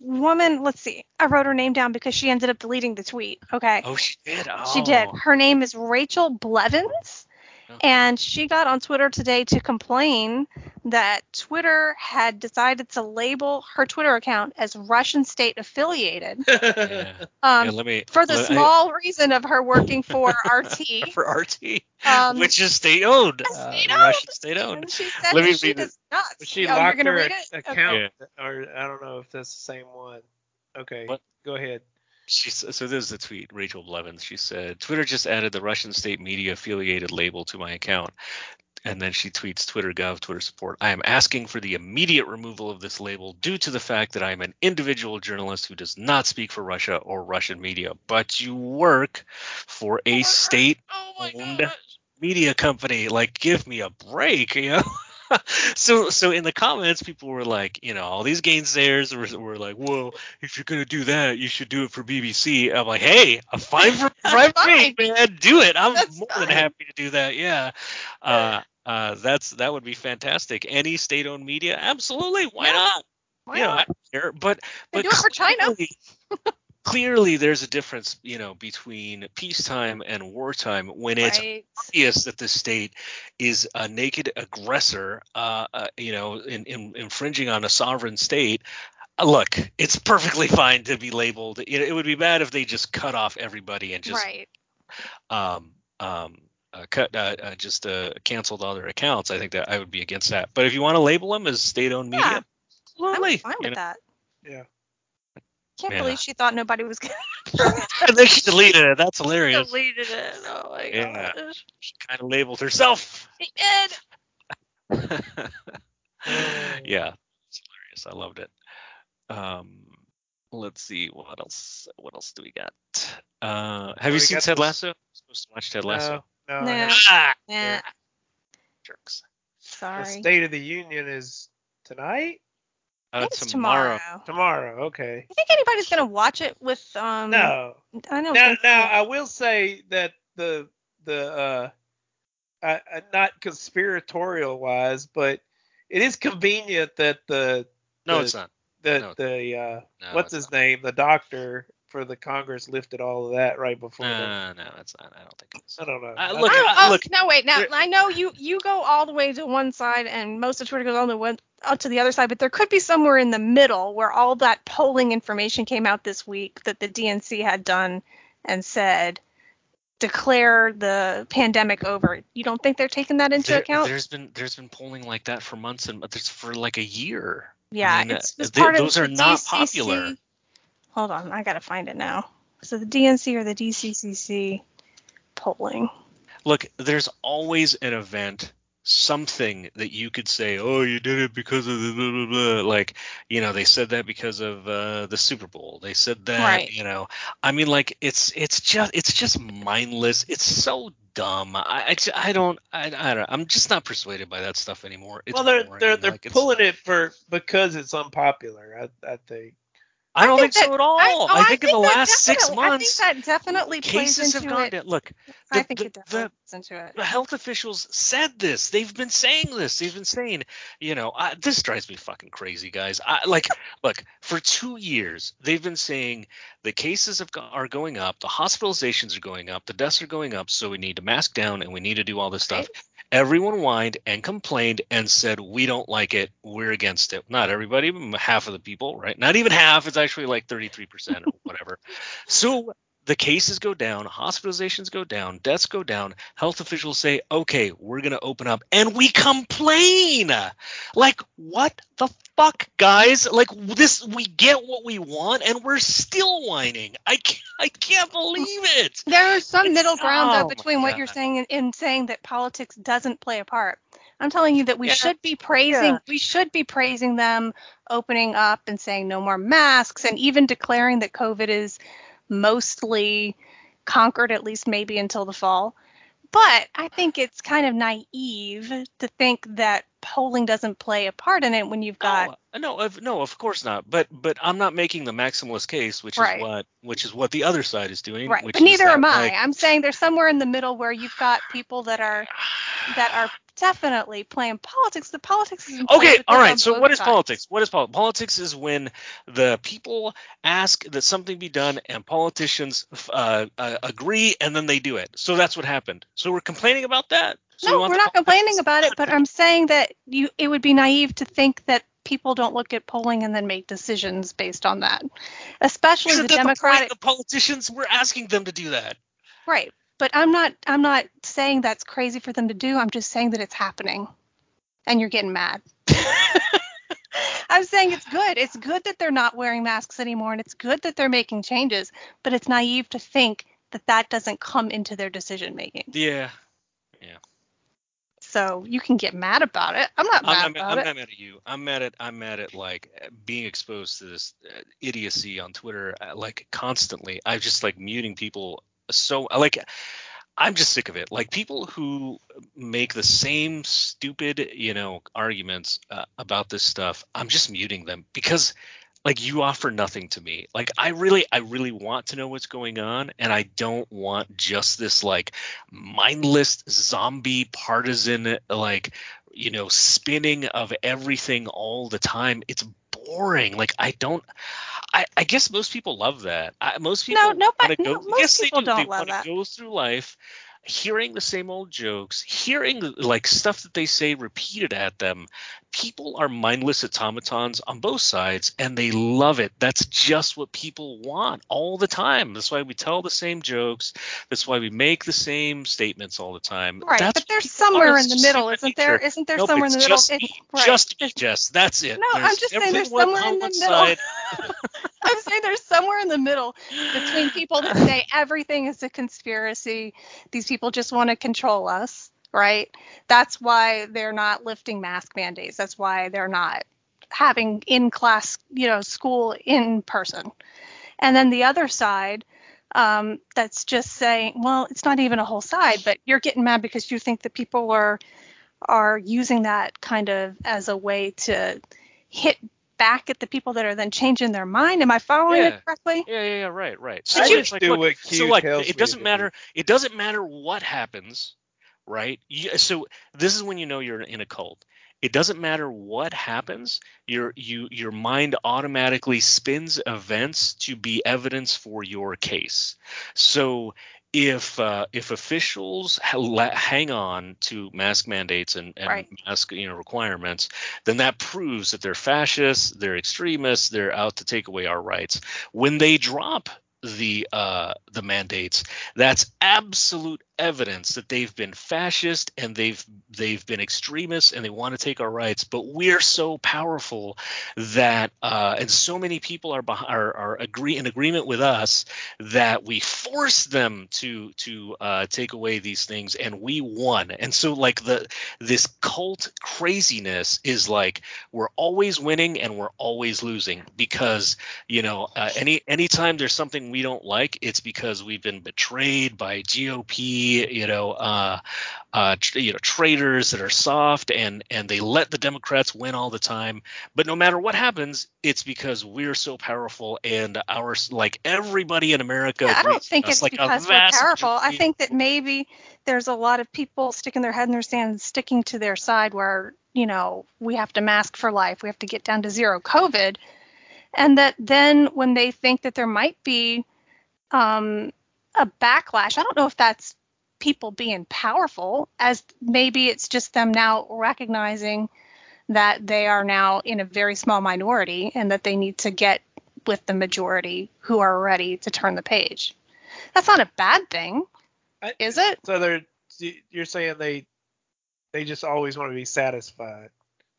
woman. Let's see. I wrote her name down because she ended up deleting the tweet. Okay.
Oh, she did. Oh.
She did. Oh. Her name is Rachel Blevins.
Okay.
And she got on Twitter today to complain that Twitter had decided to label her Twitter account as Russian state affiliated
Yeah.
um,
Yeah, let me
for the
let- I-
small reason of her working for RT.
for RT,
Um,
which is state owned,
a
uh,
state
Russian
owned.
state owned.
And she said
Let me
that she
read
does not.
She
oh,
locked her
read
a-
it? Okay.
account, or I don't know if that's the same one. Okay,
What?
go ahead.
She s- so this is the tweet. Rachel Blevins. She said, "Twitter just added the Russian state media affiliated label to my account." And then she tweets Twitter Gov, Twitter support. I am asking for the immediate removal of this label due to the fact that I am an individual journalist who does not speak for Russia or Russian media, but you work for a state
Oh
owned
gosh.
media company. Like, give me a break, you know. so, so in the comments, people were like, you know, all these gainsayers were, were like, "Whoa, if you're gonna do that, you should do it for BBC." I'm like, "Hey, a fine for private
fine.
man, do it. I'm
That's
more than happy to do that." Yeah, uh, uh, that's that would be fantastic. Any state-owned media, absolutely. Why
Yeah.
not?
Why
you know,
not?
I don't care. But
They
but
do it for China.
clearly- clearly there's a difference, you know, between peacetime and wartime when it's
right.
obvious that the state is a naked aggressor, uh, uh, you know, in, in infringing on a sovereign state. Uh, look, it's perfectly fine to be labeled. It, it would be bad if they just cut off everybody and just
right.
um, um, uh, cut uh, uh, just uh, canceled other accounts. I think that I would be against that. But if you want to label them as state-owned
Yeah.
media,
I'm
absolutely.
fine
you
with
know.
that.
Yeah.
Can't
Yeah.
believe she thought nobody was gonna
and then she deleted it. That's hilarious.
deleted it. Oh my
Yeah.
gosh.
She kind of labeled herself.
She did.
yeah, it's hilarious. I loved it. Um, let's see what else. What else do we got? Uh, have
we
you seen Ted
this-
Lasso? I'm supposed to watch Ted Lasso.
No, no. I
Ah,
Yeah.
jerks.
The
Sorry.
State of the Union is tonight.
I
Uh,
think it's
tomorrow.
tomorrow.
Tomorrow. Okay.
You think anybody's gonna watch it with um?
No.
I don't
Now, now. I will say that the the uh, I, I, not conspiratorial wise, but it is convenient that the
No,
The-
it's not.
the
No.
the uh,
No,
what's
it's
his name, the doctor for the Congress lifted all of that right before. the,
not. No, no, it's not. I don't think it's.
I don't know.
Uh, look,
Oh, oh,
look,
no, wait. Now I know you you go all the way to one side, and most of Twitter goes all the way out to the other side. But there could be somewhere in the middle where all that polling information came out this week that the DNC had done and said declare the pandemic over. You don't think they're taking that into
there,
account?
has been there's been polling like that for months and there's for like a year.
Yeah,
I mean,
it's,
uh,
it's
th-
part
those
of
are
the
not
DCC.
popular.
Hold on, I gotta find it now. So the DNC or the DCCC polling.
Look, there's always an event, something that you could say, oh, you did it because of the blah, blah, blah. Like, you know, they said that because of uh, the Super Bowl. They said that,
Right.
you know, I mean, like, it's it's just it's just mindless. It's so dumb. I I, I don't I, I don't I'm just not persuaded by that stuff anymore. It's
well, they're
boring.
they're they're
Like,
pulling it for because it's unpopular. I I think.
I don't think,
think
so at all.
I, oh,
I,
oh,
think, in the last six months,
I think that definitely
cases
into
have gone
it.
down. Look,
I
the-
think
the-
it definitely
the-
into it.
the health officials said this. They've been saying this. They've been saying, you know, I, this drives me fucking crazy, guys. I, like, look, for two years they've been saying the cases have are going up, the hospitalizations are going up, the deaths are going up, so we need to mask down and we need to do all this stuff. Everyone whined and complained and said we don't like it, we're against it. Not everybody, half of the people, right? Not even half. It's actually like 33% or whatever. So the cases go down, hospitalizations go down, deaths go down, health officials say, okay, we're going to open up, and we complain. Like, what the fuck, guys? Like, this, we get what we want, and we're still whining. I can't, I can't believe it.
There is some
It's-
middle ground
oh
though between what you're saying and, and saying that politics doesn't play a part. I'm telling you that we
Yeah.
should be praising
Yeah.
we should be praising them opening up and saying no more masks and even declaring that COVID is mostly conquered at least maybe until the fall. But I think it's kind of naive to think that polling doesn't play a part in it when you've got
No, no, of, no, of course not. But but I'm not making the maximalist case, which
Right.
is what which is what the other side is doing.
right.
Which
But neither am I.
like,
I'm saying there's somewhere in the middle where you've got people that are that are definitely playing politics. The politics is important
Okay, all right. So what is
sides.
politics? What is politics? Politics is when the people ask that something be done and politicians uh, uh, agree and then they do it. So that's what happened. So we're complaining about that. So
no,
want
we're
the
not complaining about it, but I'm saying that you it would be naive to think that people don't look at polling and then make decisions based on that. Especially
Isn't
the
the
Democratic
point? The politicians we're asking them to do that.
right. But I'm not I'm not saying that's crazy for them to do. I'm just saying that it's happening. And you're getting mad. I'm saying it's good. It's good that they're not wearing masks anymore and it's good that they're making changes, but it's naive to think that that doesn't come into their decision making.
Yeah. Yeah.
So you can get mad about it. I'm not mad
I'm, I'm,
about
I'm
it.
not mad at you. I'm mad at I'm mad at like being exposed to this uh, idiocy on Twitter uh, like constantly. I'm just like muting people. So like I'm just sick of it. Like people who make the same stupid you know arguments uh, about this stuff. I'm just muting them because like you offer nothing to me. Like I really I really want to know what's going on and I don't want just this like mindless zombie partisan like you know spinning of everything all the time it's boring like i don't i, I guess most people love that I, most people
No, nobody-
go,
no, most
yes
people
they do
don't
they
love
wanna
that.
go through life hearing the same old jokes hearing like stuff that they say repeated at them people are mindless automatons on both sides and they love it that's just what people want all the time that's why we tell the same jokes that's why we make the same statements all the time
Right,
that's
but there's somewhere in the middle, isn't there? Isn't there
Nope,
somewhere in the middle?
just
It's-
me,
right,
just me, Jess. That's it.
No, I'm just saying there's somewhere in the middle. I'm saying there's somewhere in the middle between people that say everything is a conspiracy. These people just want to control us, right? That's why they're not lifting mask mandates. That's why they're not having in class, you know, school in person. And then the other side, um, that's just saying, well, it's not even a whole side, but you're getting mad because you think that people are are using that kind of as a way to hit back at the people that are then changing their mind. Am I following
Yeah.
it correctly?
Yeah, yeah, yeah, right, right.
I
So
just
it's like,
do
look,
what
so like
tells
it doesn't
to
matter. It doesn't matter what happens, right? You, so this is when you know you're in a cult. It doesn't matter what happens. Your you your mind automatically spins events to be evidence for your case. So if uh, if officials hang on to mask mandates and, and
Right.
mask you know requirements, then that proves that they're fascists, they're extremists, they're out to take away our rights. When they drop the uh, the mandates, that's absolute evidence that they've been fascist and they've they've been extremists and they want to take our rights. But we're so powerful that uh, and so many people are, are are agree in agreement with us that we force them to to uh, take away these things and we won. And so like the this cult craziness is like we're always winning and we're always losing because you know uh, any anytime there's something we don't like it's because we've been betrayed by GOP you know uh, uh, tr- you know traitors that are soft and and they let the Democrats win all the time but no matter what happens it's because we're so powerful and our like everybody in America
Yeah, I don't think it's
like
because we're powerful. I think that maybe there's a lot of people sticking their head in their sand and sticking to their side where, you know, we have to mask for life. We have to get down to zero COVID. And that then when they think that there might be um, a backlash, I don't know if that's people being powerful, as maybe it's just them now recognizing that they are now in a very small minority and that they need to get with the majority who are ready to turn the page. That's not a bad thing,
I-
is it?
So they're you're saying they they just always want to be satisfied.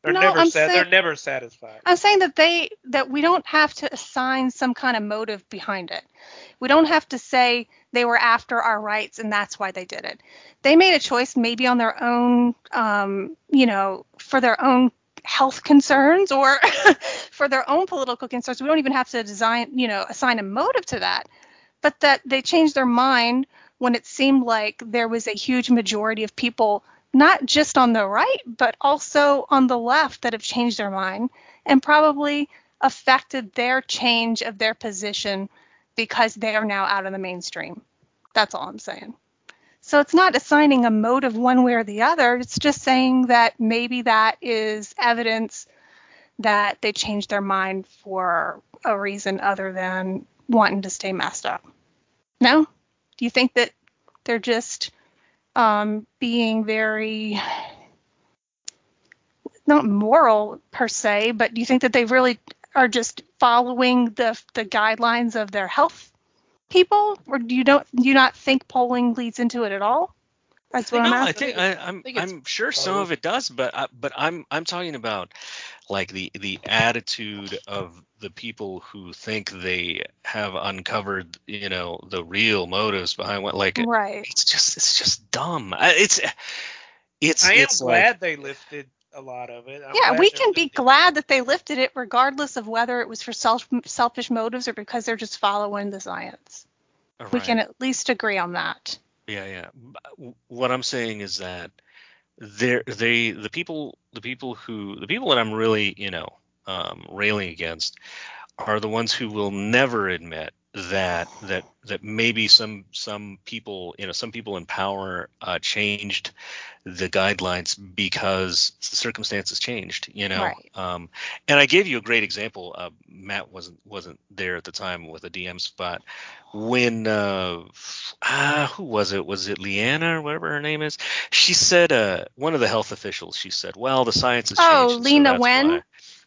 They're
No,
never
I'm
sa- they're never satisfied.
I'm saying that they that we don't have to assign some kind of motive behind it. We don't have to say they were after our rights and that's why they did it. They made a choice maybe on their own, um, you know, for their own health concerns or for their own political concerns. We don't even have to design, you know, assign a motive to that. But that they changed their mind when it seemed like there was a huge majority of people not just on the right, but also on the left that have changed their mind and probably affected their change of their position because they are now out of the mainstream. That's all I'm saying. So it's not assigning a motive one way or the other. It's just saying that maybe that is evidence that they changed their mind for a reason other than wanting to stay messed up. No? Do you think that they're just um, being very not moral per se, but do you think that they really are just following the the guidelines of their health people, or do you don't do you not think polling leads into it at all? That's what
no,
I'm
I think I, I'm
think
I'm sure some of it does, but I, but I'm I'm talking about like the the attitude of the people who think they have uncovered you know the real motives behind what like
right.
it's just it's just dumb. It's it's
I am
it's like
glad they lifted a lot of it. I'm
Yeah, we can be
lifting it.
glad that they lifted it, regardless of whether it was for self selfish motives or because they're just following the science. We can at least agree on that.
Yeah, yeah. What I'm saying is that they're they the people the people who the people that I'm really you know um, railing against are the ones who will never admit that that that maybe some some people you know some people in power uh, changed the guidelines because the circumstances changed you know?
Right.
um, and I gave you a great example uh, Matt wasn't wasn't there at the time with a DM spot. When uh, ah, who was it? Was it Leana or whatever her name is? She said uh, one of the health officials she said well the science has
Oh,
so
Lena
that's
Wen?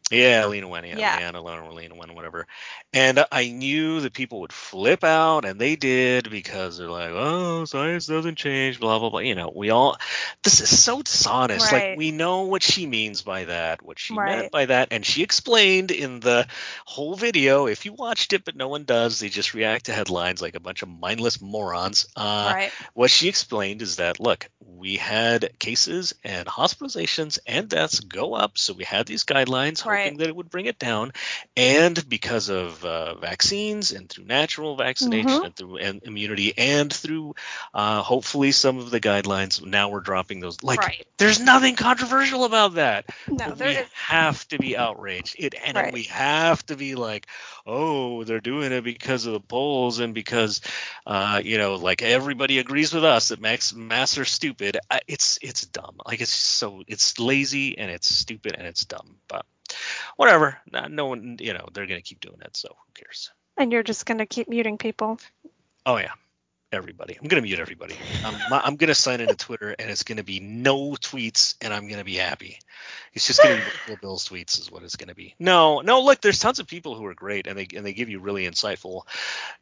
Why." Yeah, Lena Wen, yeah,
Yeah.
Leana or Lena Wen, whatever. And I knew that people would flip out, and they did because they're like, "Oh, science doesn't change," blah blah blah. You know, we all. This is so dishonest.
Right.
Like we know what she means by that, what she
Right.
meant by that, and she explained in the whole video. If you watched it, but no one does, they just react to headlines like a bunch of mindless morons. Uh,
right.
what she explained is that look, we had cases and hospitalizations and deaths go up, so we had these guidelines hoping
Right.
that it would bring it down, and because of uh, vaccines and through natural vaccination
Mhm.
and through and immunity and through uh, hopefully some of the guidelines, now we're dropping those. Like,
Right.
there's nothing controversial about that.
No,
But
there
we
is.
have to be outraged. It and
Right.
we have to be like, oh, they're doing it because of the polls and because, uh, you know, like everybody agrees with us that max masks are stupid. I, it's it's dumb. Like it's so it's lazy and it's stupid and it's dumb. But whatever. No, no one, you know, they're gonna keep doing it. So who cares?
And you're just gonna keep muting people.
Oh yeah. Everybody, I'm gonna mute everybody. Um, I'm, I'm gonna sign into Twitter, and it's gonna be no tweets, and I'm gonna be happy. It's just gonna be Bills tweets, is what it's gonna be. No, no, look, there's tons of people who are great, and they and they give you really insightful,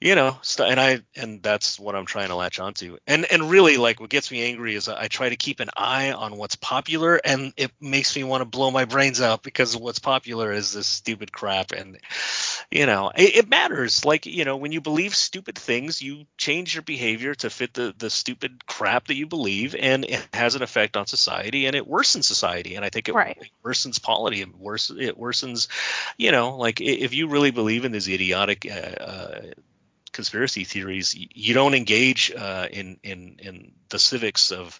you know, stuff. And I and that's what I'm trying to latch onto. And and really, like, what gets me angry is I try to keep an eye on what's popular, and it makes me want to blow my brains out because what's popular is this stupid crap, and you know, it, it matters. Like, you know, when you believe stupid things, you change your behavior to fit the the stupid crap that you believe, and it has an effect on society, and it worsens society. And I think it,
Right.
it worsens polity. It wors it worsens, you know, like if you really believe in these idiotic. Uh, uh, conspiracy theories you don't engage uh, in in in the civics of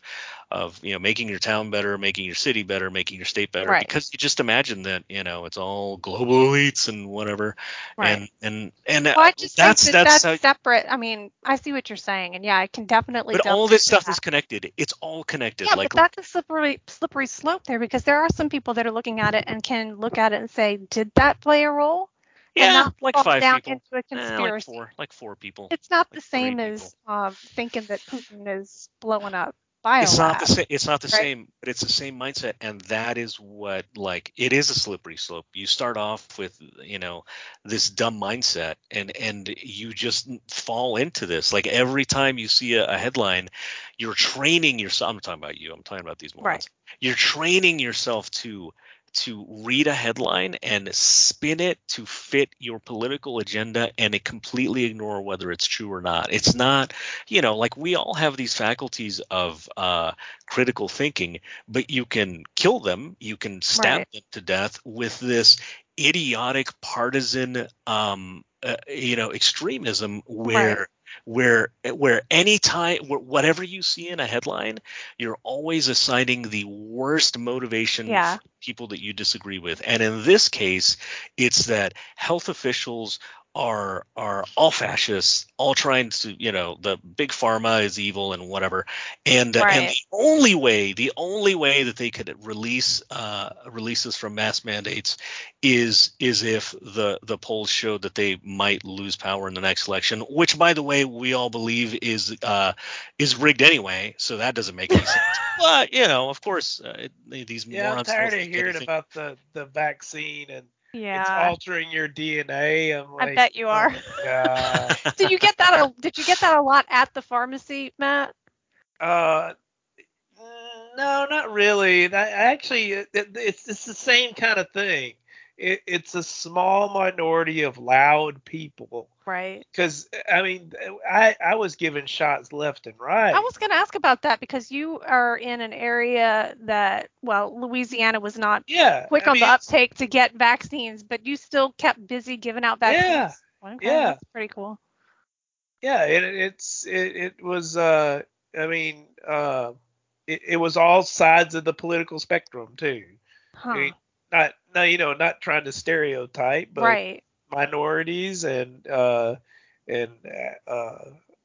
of you know making your town better making your city better making your state better
Right.
because you just imagine that you know it's all global elites and whatever
Right.
and and and
Well, I just
that's
that
that's,
that's, separate. I mean, I see what you're saying, and yeah, I can definitely.
but all this stuff
that.
is connected it's all connected
Yeah,
like
but that's a slippery slippery slope there because there are some people that are looking at it and can look at it and say, did that play a role?
Yeah like five
down
people
into a
Eh, like four like four people
It's not the
like three
same as um, thinking that Putin is blowing up biolab.
it's not the same it's not the
right?
same but it's the same mindset and that is what like it is a slippery slope you start off with you know this dumb mindset and and you just fall into this like every time you see a, a headline you're training yourself i'm talking about you i'm talking about these morons
Right.
you're training yourself to to read a headline and spin it to fit your political agenda and it completely ignore whether it's true or not it's not you know like we all have these faculties of uh, critical thinking but you can kill them you can stab
Right.
them to death with this idiotic partisan um uh, you know extremism where
Right.
Where where any time whatever you see in a headline you're always assigning the worst motivation
Yeah.
people that you disagree with and in this case it's that health officials are are all fascists all trying to you know the big pharma is evil and whatever. And uh, and the only way the only way that they could release uh releases from mass mandates is is if the the polls showed that they might lose power in the next election which by the way we all believe is uh is rigged anyway so that doesn't make any sense. But you know of course uh, it, these
Yeah, I'm tired of hearing
anything-
about the the vaccine and it's altering your DNA. I'm
I bet you
oh
are.
God.
Did you get that? A, did you get that a lot at the pharmacy, Matt?
Uh, no, not really. I, actually, it- it's it's the same kind of thing. It, it's a small minority of loud people.
Right.
Because I mean, I I was given shots left and right.
I was going to ask about that because you are in an area that, well, Louisiana was not
yeah.
quick
I
on
mean,
the uptake to get vaccines, but you still kept busy giving out
Yeah,
vaccines. Okay,
yeah.
That's pretty cool.
Yeah, it, it's it, it was. Uh, I mean, uh, it, it was all sides of the political spectrum too.
Huh.
mean, Not, no, you know, not trying to stereotype, but
right.
minorities and uh and uh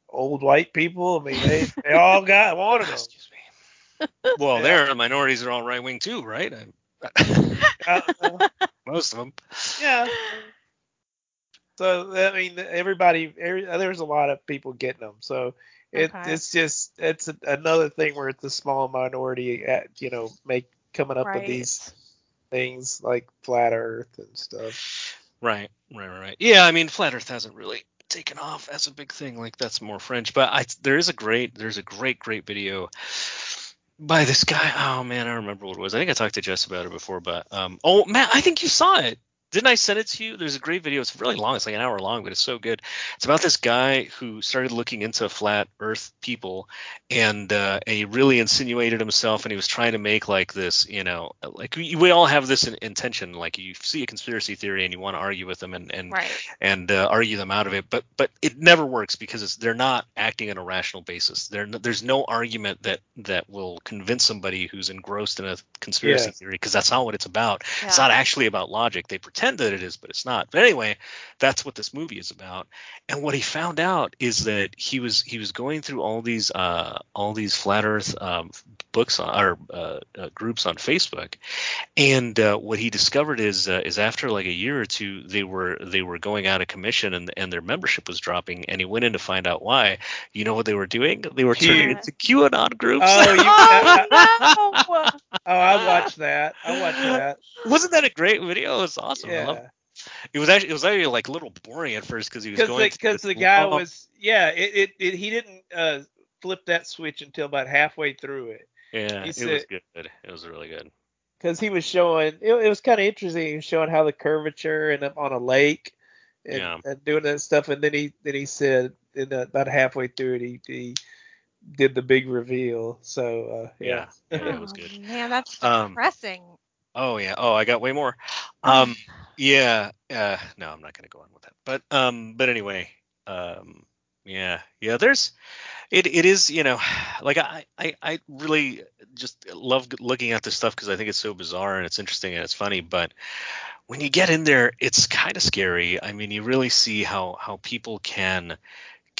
old white people. I mean, they they all got one of them.
Excuse me. Well,
Yeah.
there the minorities are all right wing too, right? I-
Uh, uh,
Most of them.
yeah. So I mean, everybody, every, there's a lot of people getting them. So it,
Okay.
it's just it's a, another thing where it's a small minority, at, you know, make coming up
right.
with these things like flat Earth and stuff.
Right, right, right. Yeah, I mean, flat Earth hasn't really taken off as a big thing. Like that's more French. But I, there is a great, there's a great, great video by this guy. Oh man, I remember what it was. I think I talked to Jess about it before. But um, oh Matt, I think you saw it. Didn't I send it to you? There's a great video. It's really long. It's like an hour long, but it's so good. It's about this guy who started looking into flat Earth people, and uh, and he really insinuated himself, and he was trying to make like this, you know, like we, we all have this in, intention. Like you see a conspiracy theory and you want to argue with them and and
Right.
and uh, argue them out of it, but but it never works because it's they're not acting on a rational basis. There there's no argument that that will convince somebody who's engrossed in a conspiracy
Yes.
theory because that's not what it's about. It's not actually about logic. They pretend that it is, but it's not. But anyway, that's what this movie is about. And what he found out is that he was he was going through all these uh, all these flat Earth um, books on, or uh, uh, groups on Facebook, and uh, what he discovered is uh, is after like a year or two they were they were going out of commission and and their membership was dropping. And he went in to find out why. You know what they were doing? They were turning
Yeah.
into QAnon groups.
Oh, you-
oh no!
Oh, I watched that. I watched that.
Wasn't that a great video? It was awesome. I love
Yeah.
It. Was actually it was actually like a little boring at first because he was
because
going
the,
through
'cause the guy
long-
was yeah it, it, it he didn't uh flip that switch until about halfway through it.
Yeah
he
it was good. It was really good.
Because he was showing it, it was kind of interesting he was showing how the curvature and up on a lake and,
Yeah.
and doing that stuff and then he then he said in the, about halfway through it he, he did the big reveal. So uh yeah,
yeah, yeah it was
Oh,
good.
Man, that's
Um,
depressing.
Oh yeah. Oh I got way more. Um yeah uh no I'm not gonna go on with that. But um but anyway um yeah yeah there's it, it is you know like I, I i really just love looking at this stuff because i think it's so bizarre and it's interesting and it's funny but when you get in there it's kind of scary. I mean you really see how how people can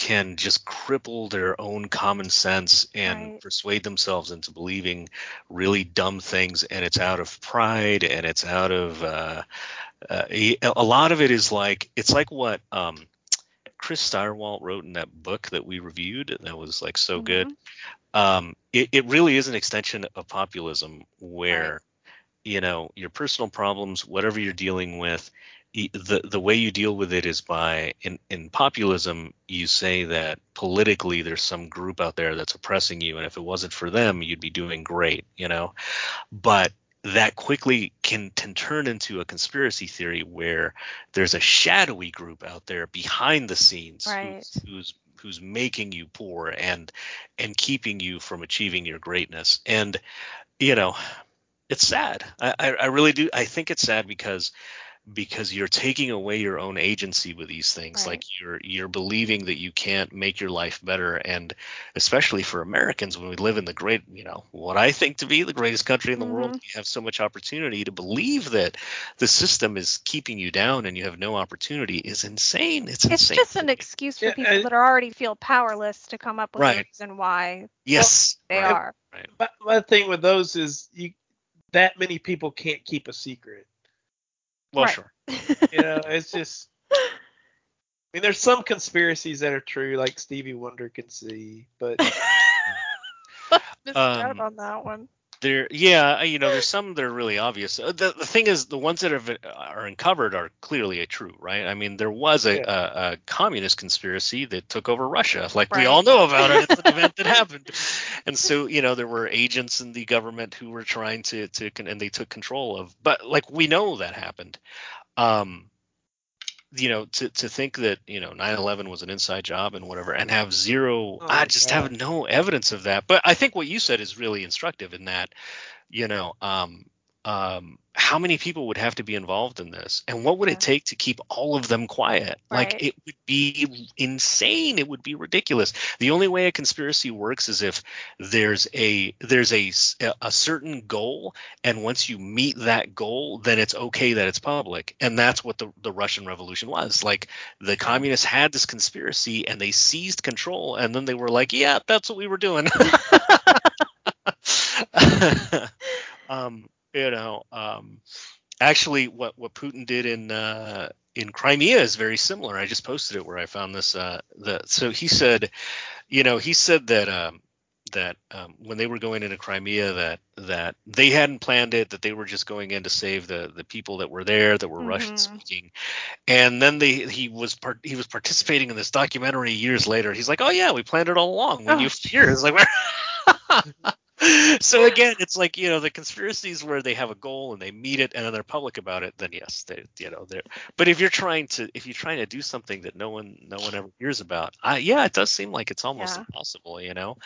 can just cripple their own common sense and
Right.
persuade themselves into believing really dumb things and it's out of pride and it's out of uh, uh, a a lot of it is like it's like what um Chris Stirewalt wrote in that book that we reviewed that was like so good.
Mhm.
Um, it, it really is an extension of populism where,
Right.
you know, your personal problems, whatever you're dealing with, the the way you deal with it is by in in populism you say that politically there's some group out there that's oppressing you and if it wasn't for them you'd be doing great you know? But that quickly can, can turn into a conspiracy theory where there's a shadowy group out there behind the scenes
Right.
who's, who's who's making you poor and and keeping you from achieving your greatness. And you know it's sad. I, I I really do i think it's sad because because you're taking away your own agency with these things
Right.
like you're you're believing that you can't make your life better and especially for americans when we live in the great you know what i think to be the greatest country in the world
Mhm.
you have so much opportunity to believe that the system is keeping you down and you have no opportunity is insane it's
It's
insane
just an excuse for
Yeah,
people
I-
that are already feel powerless to come up with a reason why
yes
they
right,
are.
right.
My, my thing with those is you that many people can't keep a secret.
Well
Right.
sure
You know, it's just. I mean, there's some conspiracies that are true, like Stevie Wonder can see, but
Missed
Um,
out on that one.
There, yeah, you know, there's some that are really obvious. Uh, The, the thing is, the ones that have, are uncovered are clearly a true, right? I mean, there was a,
Yeah.
a, a communist conspiracy that took over Russia, like we all know about it. It's an event that happened, and so you know, there were agents in the government who were trying to to and they took control of. But like we know that happened. Um, you know, to, to think that, you know, 9-11 was an inside job and whatever and have zero,
Oh
I just
God.
have no evidence of that. But I think what you said is really instructive in that, you know, um, um, how many people would have to be involved in this and what would
Yeah.
it take to keep all of them quiet? Like it would be insane. It would be ridiculous. The only way a conspiracy works is if there's a, there's a, a certain goal and once you meet that goal then it's okay that it's public and that's what the, the russian revolution was like the communists had this conspiracy and they seized control and then they were like yeah that's what we were doing um you know um actually what what putin did in uh in crimea is very similar i just posted it where i found this uh the so he said you know he said that um that um, when they were going into Crimea, that that they hadn't planned it, that they were just going in to save the the people that were there that were Russian
Mhm.
speaking, and then they he was part, he was participating in this documentary years later. He's like, oh yeah, we planned it all along. When
Oh,
you hear, it's like. so again, it's like you know the conspiracies where they have a goal and they meet it and then they're public about it. Then yes, they you know they're. But if you're trying to if you're trying to do something that no one no one ever hears about, I, yeah, it does seem like it's almost
Yeah.
impossible. You know,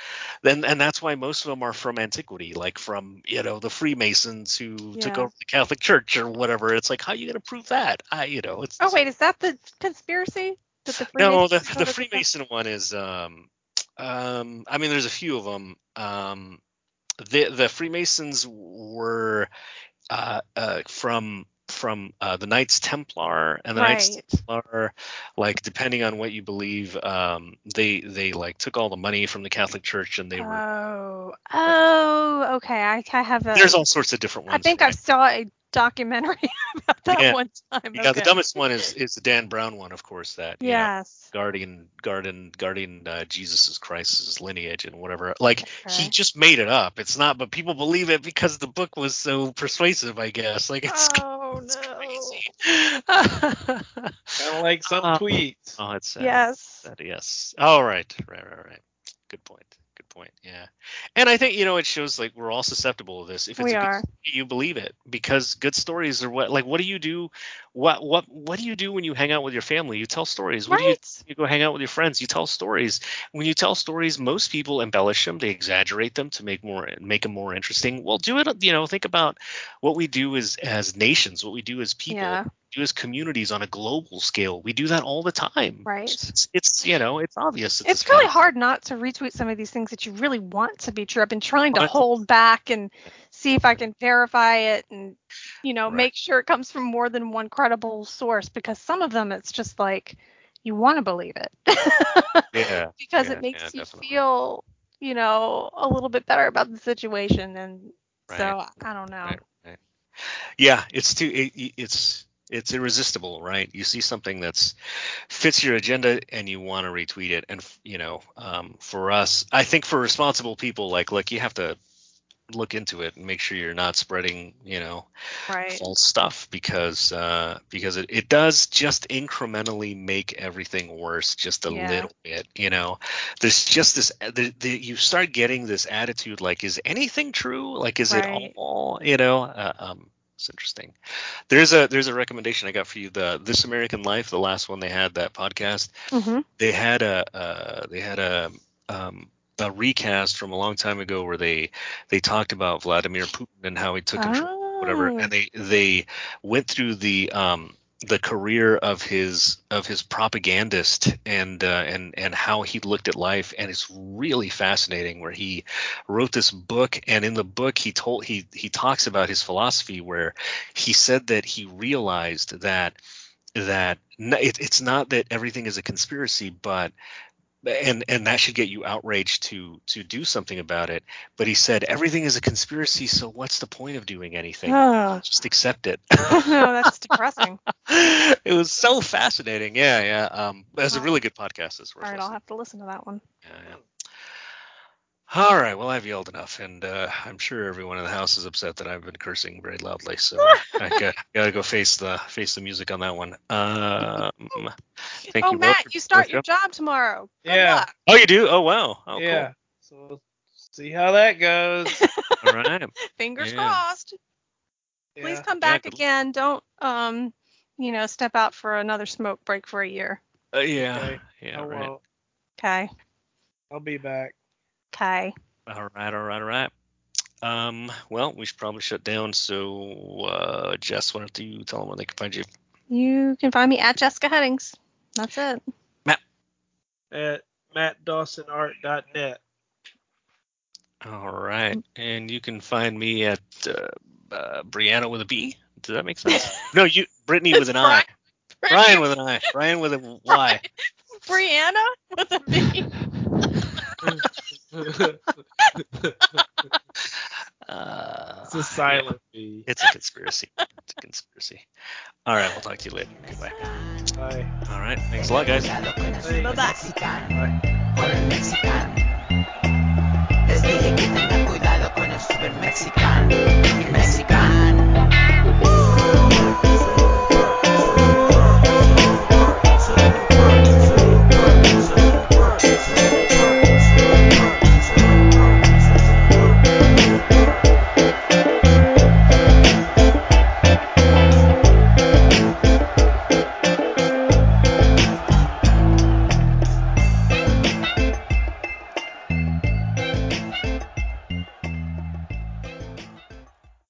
then and that's why most of them are from antiquity, like from you know the Freemasons who took over the Catholic Church or whatever. It's like how are you going to prove that? I you know it's
Oh wait, is that the conspiracy? That the
no, the the
the-
Freemason one is um um I mean there's a few of them. Um the the Freemasons were uh uh from from uh, the Knights Templar and the Knights Templar like depending on what you believe um they they like took all the money from the Catholic Church and they were
Oh, oh, okay. I, I have a.
there's all sorts of different ones.
I think I saw a documentary about that
Yeah.
one time.
yeah, the dumbest one is is the Dan Brown one, of course. That you know,
Yes.
guardian guardian guardian uh, Jesus Christ's lineage and whatever. Like he just made it up. It's not, but people believe it because the book was so persuasive. I guess. Like it's,
Oh
it's
no.
crazy.
kind of like some
Uh,
tweets.
oh, it's sad.
Yes.
Sad, yes. All right. Right. Right. Right. Good point. Point. Yeah. And I think you know it shows like we're all susceptible to this. If it's
We
a good
are.
story, you believe it because good stories are what like what do you do? What what what do you do when you hang out with your family? You tell stories. What do you
Right.
you go hang out with your friends you tell stories when you tell stories most people embellish them they exaggerate them to make more make them more interesting well do it you know think about what we do as as nations what we do as people
Yeah.
do as communities on a global scale we do that all the time
Right.
it's, it's you know it's obvious
It's really
point.
hard not to retweet some of these things that you really want to be true. I've been trying to hold back and see if I can verify it and, you know,
Right.
make sure it comes from more than one credible source because some of them it's just like you want to believe it
yeah
because
Yeah,
it makes
yeah,
you
definitely.
feel, you know, a little bit better about the situation. And so I don't know.
Right, right. yeah it's too it, it's it's irresistible, right? You see something that's fits your agenda and you want to retweet it. And you know, um, for us, I think for responsible people, like like you have to look into it and make sure you're not spreading, you know,
Right.
false stuff because uh, because it, it does just incrementally make everything worse just a
Yeah.
little bit you know? There's just this the, the, you start getting this attitude like is anything true? Like is
Right.
it all? You know? Uh, um it's interesting. There's a there's a recommendation i got for you the this american life the last one they had that podcast.
Hmm
they had a uh, they had a um, a recast from a long time ago where they they talked about Vladimir Putin and how he took control whatever
Oh.
and they they went through the um the career of his of his propagandist and uh, and and how he looked at life and it's really fascinating where he wrote this book and in the book he told he he talks about his philosophy where he said that he realized that that it, it's not that everything is a conspiracy but and and that should get you outraged to to do something about it but he said everything is a conspiracy so what's the point of doing anything
Oh,
just accept it
no, that's depressing.
it was so fascinating yeah yeah um it's a really good podcast worth
right, I'll have to listen to that one.
yeah, yeah. All right well i've yelled enough and uh, i'm sure everyone in the house is upset that i've been cursing very loudly so i got, gotta go face the face the music on that one um thank
oh,
you Will,
Matt, you start your job tomorrow. Good
Yeah.
luck.
oh you do oh wow oh
yeah. So we'll see how that goes.
all right
Fingers
Yeah.
crossed. Please come back
good luck.
again. Don't um, you know, step out for another smoke break for a year.
Uh, yeah,
Okay.
yeah,
I
right.
won't.
Okay.
I'll be back.
Okay.
All right, all right, all right. Um, well, we should probably shut down. So, uh, Jess, why don't you tell them where they can find you?
You can find me at Jessica Headings. That's it. Matt.
At mattdawsonart.net.
All right, and you can find me at uh, uh, Brianna with a B. Does that make sense? no, you Brittany with an I. Brian with an I. Brian with a Y.
Brianna with a B.
it's a silent uh, yeah.
It's a conspiracy. it's a conspiracy. All right, we'll talk to you later. Goodbye.
Bye.
All right, thanks a lot, guys.
Bye
bye.